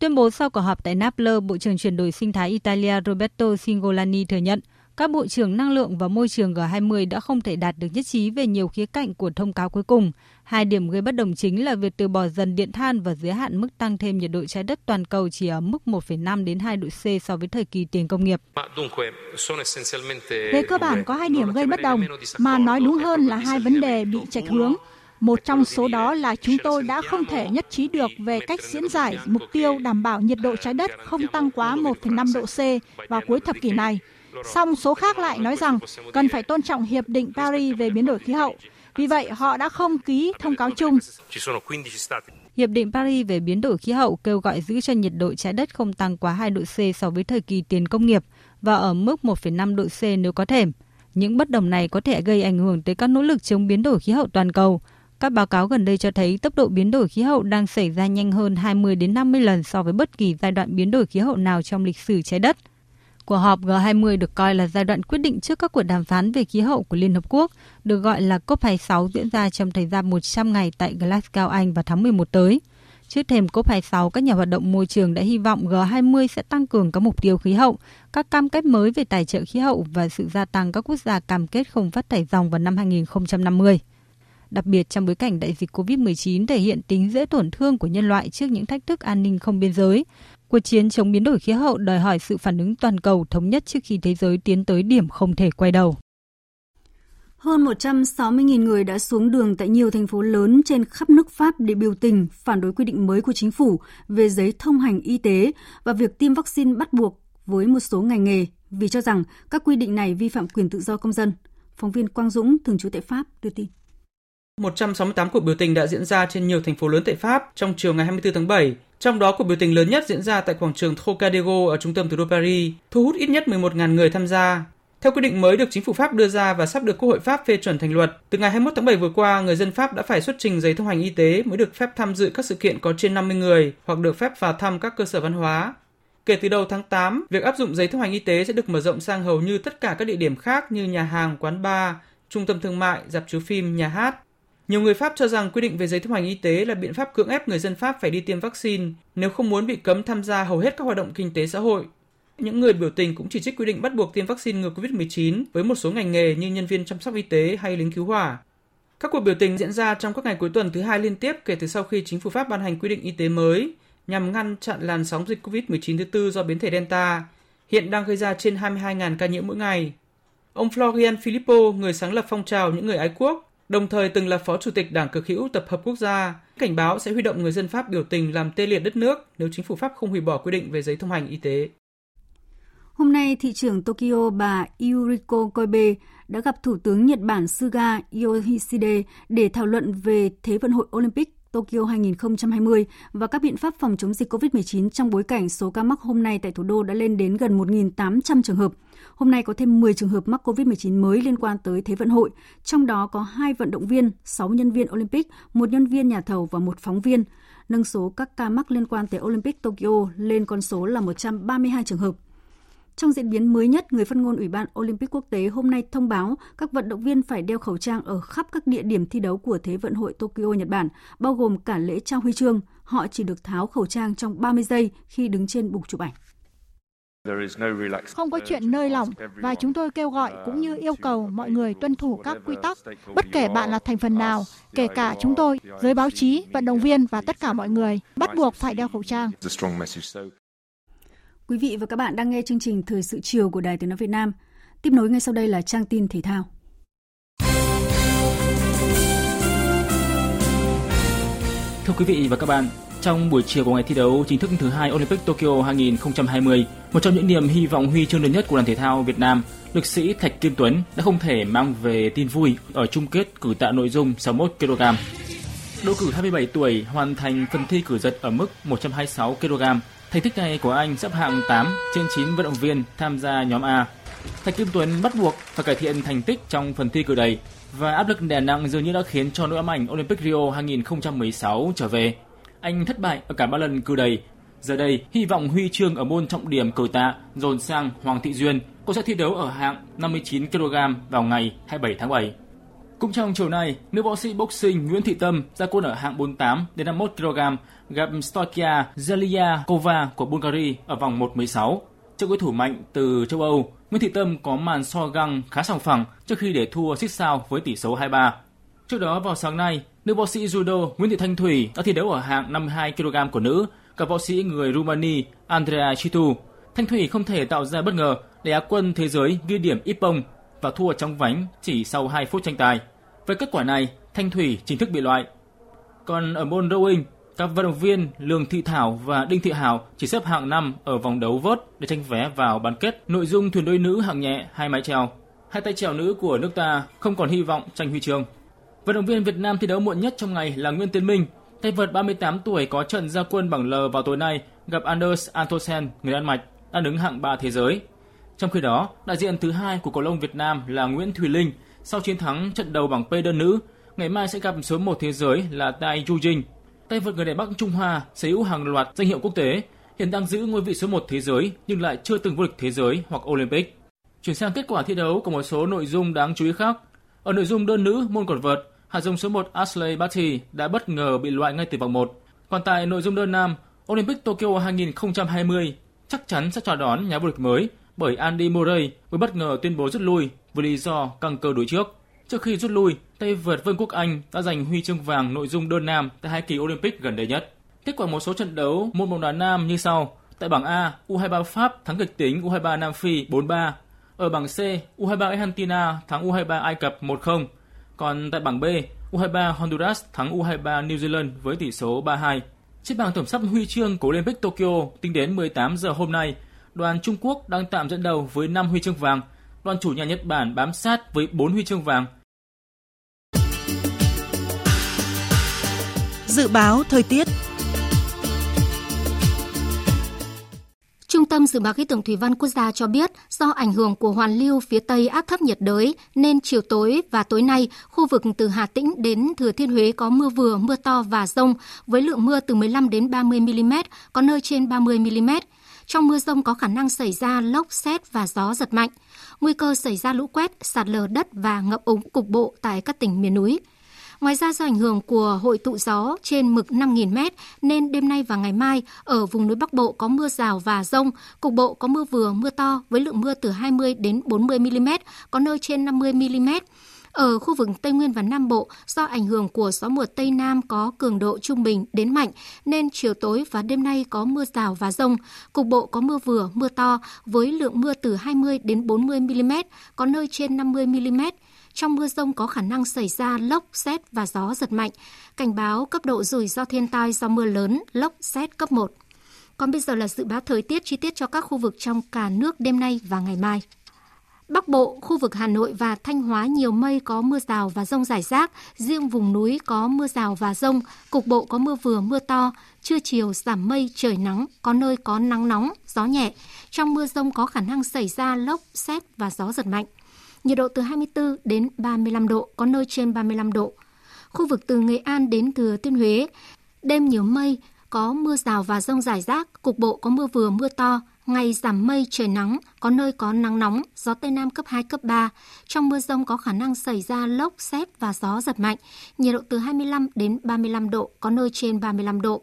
Tuyên bố sau cuộc họp tại Naples, Bộ trưởng chuyển đổi sinh thái Italia Roberto Singolani thừa nhận các bộ trưởng năng lượng và môi trường G20 đã không thể đạt được nhất trí về nhiều khía cạnh của thông cáo cuối cùng. Hai điểm gây bất đồng chính là việc từ bỏ dần điện than và giới hạn mức tăng thêm nhiệt độ trái đất toàn cầu chỉ ở mức 1,5 đến 2 độ C so với thời kỳ tiền công nghiệp. Về cơ bản có hai điểm gây bất đồng, mà nói đúng hơn là hai vấn đề bị chệch hướng. Một trong số đó là chúng tôi đã không thể nhất trí được về cách diễn giải mục tiêu đảm bảo nhiệt độ trái đất không tăng quá 1,5 độ C vào cuối thập kỷ này. Song số khác lại nói rằng cần phải tôn trọng Hiệp định Paris về biến đổi khí hậu. Vì vậy, họ đã không ký thông cáo chung. Hiệp định Paris về biến đổi khí hậu kêu gọi giữ cho nhiệt độ trái đất không tăng quá 2 độ C so với thời kỳ tiền công nghiệp và ở mức 1,5 độ C nếu có thể. Những bất đồng này có thể gây ảnh hưởng tới các nỗ lực chống biến đổi khí hậu toàn cầu. Các báo cáo gần đây cho thấy tốc độ biến đổi khí hậu đang xảy ra nhanh hơn 20 đến 50 lần so với bất kỳ giai đoạn biến đổi khí hậu nào trong lịch sử trái đất. Cuộc họp G20 được coi là giai đoạn quyết định trước các cuộc đàm phán về khí hậu của Liên Hợp Quốc, được gọi là COP26 diễn ra trong thời gian 100 ngày tại Glasgow, Anh vào tháng 11 tới. Trước thềm COP26, các nhà hoạt động môi trường đã hy vọng G20 sẽ tăng cường các mục tiêu khí hậu, các cam kết mới về tài trợ khí hậu và sự gia tăng các quốc gia cam kết không phát thải dòng vào năm 2050. Đặc biệt trong bối cảnh đại dịch COVID-19 thể hiện tính dễ tổn thương của nhân loại trước những thách thức an ninh không biên giới, Cuộc chiến chống biến đổi khí hậu đòi hỏi sự phản ứng toàn cầu thống nhất trước khi thế giới tiến tới điểm không thể quay đầu. Hơn 160.000 người đã xuống đường tại nhiều thành phố lớn trên khắp nước Pháp để biểu tình phản đối quy định mới của chính phủ về giấy thông hành y tế và việc tiêm vaccine bắt buộc với một số ngành nghề vì cho rằng các quy định này vi phạm quyền tự do công dân. Phóng viên Quang Dũng, thường trú tại Pháp, đưa tin. 168 cuộc biểu tình đã diễn ra trên nhiều thành phố lớn tại Pháp trong chiều ngày 24 tháng 7 trong đó cuộc biểu tình lớn nhất diễn ra tại quảng trường Trocadéro ở trung tâm thủ đô Paris, thu hút ít nhất 11.000 người tham gia. Theo quyết định mới được chính phủ Pháp đưa ra và sắp được Quốc hội Pháp phê chuẩn thành luật, từ ngày 21 tháng 7 vừa qua, người dân Pháp đã phải xuất trình giấy thông hành y tế mới được phép tham dự các sự kiện có trên 50 người hoặc được phép vào thăm các cơ sở văn hóa. Kể từ đầu tháng 8, việc áp dụng giấy thông hành y tế sẽ được mở rộng sang hầu như tất cả các địa điểm khác như nhà hàng, quán bar, trung tâm thương mại, dạp chiếu phim, nhà hát. Nhiều người Pháp cho rằng quy định về giấy thông hành y tế là biện pháp cưỡng ép người dân Pháp phải đi tiêm vaccine nếu không muốn bị cấm tham gia hầu hết các hoạt động kinh tế xã hội. Những người biểu tình cũng chỉ trích quy định bắt buộc tiêm vaccine ngừa COVID-19 với một số ngành nghề như nhân viên chăm sóc y tế hay lính cứu hỏa. Các cuộc biểu tình diễn ra trong các ngày cuối tuần thứ hai liên tiếp kể từ sau khi chính phủ Pháp ban hành quy định y tế mới nhằm ngăn chặn làn sóng dịch COVID-19 thứ tư do biến thể Delta, hiện đang gây ra trên 22.000 ca nhiễm mỗi ngày. Ông Florian Filippo, người sáng lập phong trào những người ái quốc, đồng thời từng là phó chủ tịch Đảng Cực hữu Tập hợp Quốc gia, cảnh báo sẽ huy động người dân Pháp biểu tình làm tê liệt đất nước nếu chính phủ Pháp không hủy bỏ quy định về giấy thông hành y tế. Hôm nay, thị trưởng Tokyo bà Yuriko Koibe đã gặp Thủ tướng Nhật Bản Suga Yoshihide để thảo luận về Thế vận hội Olympic Tokyo 2020 và các biện pháp phòng chống dịch COVID-19 trong bối cảnh số ca mắc hôm nay tại thủ đô đã lên đến gần 1.800 trường hợp. Hôm nay có thêm 10 trường hợp mắc COVID-19 mới liên quan tới Thế vận hội, trong đó có hai vận động viên, 6 nhân viên Olympic, một nhân viên nhà thầu và một phóng viên, nâng số các ca mắc liên quan tới Olympic Tokyo lên con số là 132 trường hợp. Trong diễn biến mới nhất, người phát ngôn Ủy ban Olympic quốc tế hôm nay thông báo các vận động viên phải đeo khẩu trang ở khắp các địa điểm thi đấu của Thế vận hội Tokyo, Nhật Bản, bao gồm cả lễ trao huy chương. Họ chỉ được tháo khẩu trang trong 30 giây khi đứng trên bục chụp ảnh. Không có chuyện nơi lỏng và chúng tôi kêu gọi cũng như yêu cầu mọi người tuân thủ các quy tắc, bất kể bạn là thành phần nào, kể cả chúng tôi, giới báo chí, vận động viên và tất cả mọi người, bắt buộc phải đeo khẩu trang. Quý vị và các bạn đang nghe chương trình Thời sự chiều của Đài Tiếng Nói Việt Nam. Tiếp nối ngay sau đây là trang tin thể thao. Thưa quý vị và các bạn, trong buổi chiều của ngày thi đấu chính thức thứ hai Olympic Tokyo 2020, một trong những niềm hy vọng huy chương lớn nhất của đoàn thể thao Việt Nam, lực sĩ Thạch Kim Tuấn đã không thể mang về tin vui ở chung kết cử tạ nội dung 61 kg. đô cử 27 tuổi hoàn thành phần thi cử giật ở mức 126 kg Thành tích này của anh xếp hạng 8 trên 9 vận động viên tham gia nhóm A. Thạch Kim Tuấn bắt buộc phải cải thiện thành tích trong phần thi cử đầy và áp lực đè nặng dường như đã khiến cho nỗi ám ảnh Olympic Rio 2016 trở về. Anh thất bại ở cả ba lần cử đầy. Giờ đây, hy vọng huy chương ở môn trọng điểm cờ tạ dồn sang Hoàng Thị Duyên, cô sẽ thi đấu ở hạng 59 kg vào ngày 27 tháng 7. Cũng trong chiều nay, nữ võ sĩ boxing Nguyễn Thị Tâm ra quân ở hạng 48 đến 51 kg gặp Stokia Zeliakova của Bulgaria ở vòng 1/16. Trước đối thủ mạnh từ châu Âu, Nguyễn Thị Tâm có màn so găng khá sòng phẳng trước khi để thua xích sao với tỷ số 2-3. Trước đó vào sáng nay, nữ võ sĩ judo Nguyễn Thị Thanh Thủy đã thi đấu ở hạng 52 kg của nữ gặp võ sĩ người Rumani Andrea Chitu. Thanh Thủy không thể tạo ra bất ngờ để Á quân thế giới ghi điểm ít bông và thua trong vánh chỉ sau 2 phút tranh tài. Với kết quả này, Thanh Thủy chính thức bị loại. Còn ở môn rowing, các vận động viên Lương Thị Thảo và Đinh Thị Hảo chỉ xếp hạng 5 ở vòng đấu vớt để tranh vé vào bán kết nội dung thuyền đôi nữ hạng nhẹ hai mái trèo. Hai tay trèo nữ của nước ta không còn hy vọng tranh huy chương. Vận động viên Việt Nam thi đấu muộn nhất trong ngày là Nguyễn Tiến Minh. Tay vợt 38 tuổi có trận gia quân bảng L vào tối nay gặp Anders Antonsen, người Đan Mạch, đang đứng hạng 3 thế giới. Trong khi đó, đại diện thứ hai của cầu lông Việt Nam là Nguyễn Thùy Linh sau chiến thắng trận đầu bảng P đơn nữ, ngày mai sẽ gặp số 1 thế giới là Tai Yu Jing. Tay vợt người đàn Bắc Trung Hoa sở hữu hàng loạt danh hiệu quốc tế, hiện đang giữ ngôi vị số 1 thế giới nhưng lại chưa từng vô địch thế giới hoặc Olympic. Chuyển sang kết quả thi đấu của một số nội dung đáng chú ý khác. Ở nội dung đơn nữ môn quần vợt, hạt giống số 1 Ashley Barty đã bất ngờ bị loại ngay từ vòng 1. Còn tại nội dung đơn nam, Olympic Tokyo 2020 chắc chắn sẽ chào đón nhà vô địch mới bởi Andy Murray mới bất ngờ tuyên bố rút lui vì lý do căng cơ đối trước. Trước khi rút lui, tay vợt Vương Quốc Anh đã giành huy chương vàng nội dung đơn nam tại hai kỳ Olympic gần đây nhất. Kết quả một số trận đấu môn bóng đá nam như sau. Tại bảng A, U23 Pháp thắng kịch tính U23 Nam Phi 4-3. Ở bảng C, U23 Argentina thắng U23 Ai Cập 1-0. Còn tại bảng B, U23 Honduras thắng U23 New Zealand với tỷ số 3-2. Trên bảng tổng sắp huy chương của Olympic Tokyo tính đến 18 giờ hôm nay, đoàn Trung Quốc đang tạm dẫn đầu với 5 huy chương vàng, đoàn chủ nhà Nhật Bản bám sát với 4 huy chương vàng. Dự báo thời tiết Trung tâm Dự báo Khí tượng Thủy văn Quốc gia cho biết, do ảnh hưởng của hoàn lưu phía Tây áp thấp nhiệt đới, nên chiều tối và tối nay, khu vực từ Hà Tĩnh đến Thừa Thiên Huế có mưa vừa, mưa to và rông, với lượng mưa từ 15 đến 30 mm, có nơi trên 30 mm. Trong mưa rông có khả năng xảy ra lốc, xét và gió giật mạnh. Nguy cơ xảy ra lũ quét, sạt lở đất và ngập úng cục bộ tại các tỉnh miền núi. Ngoài ra do ảnh hưởng của hội tụ gió trên mực 5.000 m nên đêm nay và ngày mai ở vùng núi Bắc Bộ có mưa rào và rông, cục bộ có mưa vừa, mưa to với lượng mưa từ 20 đến 40 mm, có nơi trên 50 mm. Ở khu vực Tây Nguyên và Nam Bộ, do ảnh hưởng của gió mùa Tây Nam có cường độ trung bình đến mạnh, nên chiều tối và đêm nay có mưa rào và rông. Cục bộ có mưa vừa, mưa to, với lượng mưa từ 20 đến 40 mm, có nơi trên 50 mm. Trong mưa rông có khả năng xảy ra lốc, xét và gió giật mạnh. Cảnh báo cấp độ rủi ro thiên tai do mưa lớn, lốc, xét cấp 1. Còn bây giờ là dự báo thời tiết chi tiết cho các khu vực trong cả nước đêm nay và ngày mai. Bắc Bộ, khu vực Hà Nội và Thanh Hóa nhiều mây có mưa rào và rông rải rác, riêng vùng núi có mưa rào và rông, cục bộ có mưa vừa mưa to, trưa chiều giảm mây trời nắng, có nơi có nắng nóng, gió nhẹ. Trong mưa rông có khả năng xảy ra lốc, xét và gió giật mạnh. Nhiệt độ từ 24 đến 35 độ, có nơi trên 35 độ. Khu vực từ Nghệ An đến Thừa Thiên Huế, đêm nhiều mây, có mưa rào và rông rải rác, cục bộ có mưa vừa mưa to, Ngày giảm mây trời nắng, có nơi có nắng nóng, gió Tây Nam cấp 2, cấp 3. Trong mưa rông có khả năng xảy ra lốc, xét và gió giật mạnh. Nhiệt độ từ 25 đến 35 độ, có nơi trên 35 độ.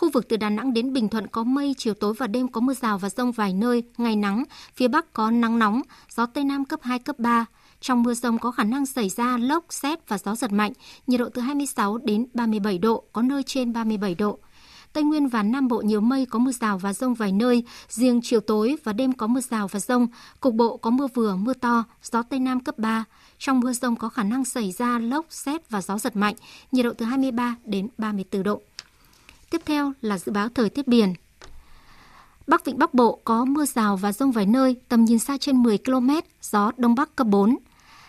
Khu vực từ Đà Nẵng đến Bình Thuận có mây, chiều tối và đêm có mưa rào và rông vài nơi, ngày nắng. Phía Bắc có nắng nóng, gió Tây Nam cấp 2, cấp 3. Trong mưa rông có khả năng xảy ra lốc, xét và gió giật mạnh, nhiệt độ từ 26 đến 37 độ, có nơi trên 37 độ. Tây Nguyên và Nam Bộ nhiều mây có mưa rào và rông vài nơi, riêng chiều tối và đêm có mưa rào và rông, cục bộ có mưa vừa, mưa to, gió Tây Nam cấp 3. Trong mưa rông có khả năng xảy ra lốc, xét và gió giật mạnh, nhiệt độ từ 23 đến 34 độ. Tiếp theo là dự báo thời tiết biển. Bắc Vịnh Bắc Bộ có mưa rào và rông vài nơi, tầm nhìn xa trên 10 km, gió Đông Bắc cấp 4.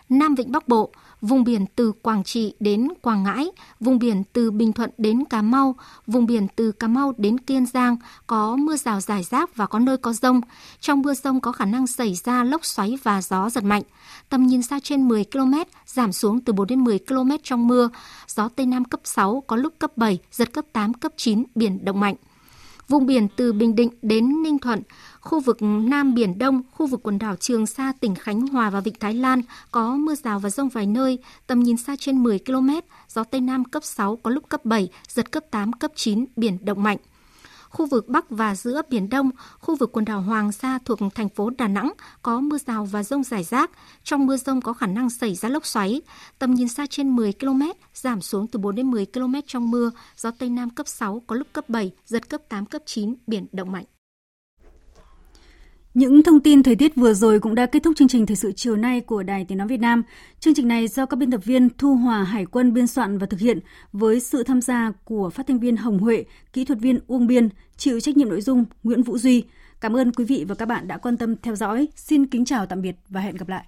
Nam Vịnh Bắc Bộ vùng biển từ Quảng Trị đến Quảng Ngãi, vùng biển từ Bình Thuận đến Cà Mau, vùng biển từ Cà Mau đến Kiên Giang có mưa rào rải rác và có nơi có rông. Trong mưa rông có khả năng xảy ra lốc xoáy và gió giật mạnh. Tầm nhìn xa trên 10 km, giảm xuống từ 4 đến 10 km trong mưa. Gió Tây Nam cấp 6, có lúc cấp 7, giật cấp 8, cấp 9, biển động mạnh. Vùng biển từ Bình Định đến Ninh Thuận, khu vực Nam Biển Đông, khu vực quần đảo Trường Sa, tỉnh Khánh Hòa và Vịnh Thái Lan có mưa rào và rông vài nơi, tầm nhìn xa trên 10 km, gió Tây Nam cấp 6, có lúc cấp 7, giật cấp 8, cấp 9, biển động mạnh khu vực Bắc và giữa Biển Đông, khu vực quần đảo Hoàng Sa thuộc thành phố Đà Nẵng có mưa rào và rông rải rác. Trong mưa rông có khả năng xảy ra lốc xoáy. Tầm nhìn xa trên 10 km, giảm xuống từ 4 đến 10 km trong mưa, gió Tây Nam cấp 6, có lúc cấp 7, giật cấp 8, cấp 9, biển động mạnh. Những thông tin thời tiết vừa rồi cũng đã kết thúc chương trình thời sự chiều nay của Đài Tiếng Nói Việt Nam. Chương trình này do các biên tập viên Thu Hòa Hải quân biên soạn và thực hiện với sự tham gia của phát thanh viên Hồng Huệ, kỹ thuật viên Uông Biên, chịu trách nhiệm nội dung Nguyễn Vũ Duy. Cảm ơn quý vị và các bạn đã quan tâm theo dõi. Xin kính chào tạm biệt và hẹn gặp lại.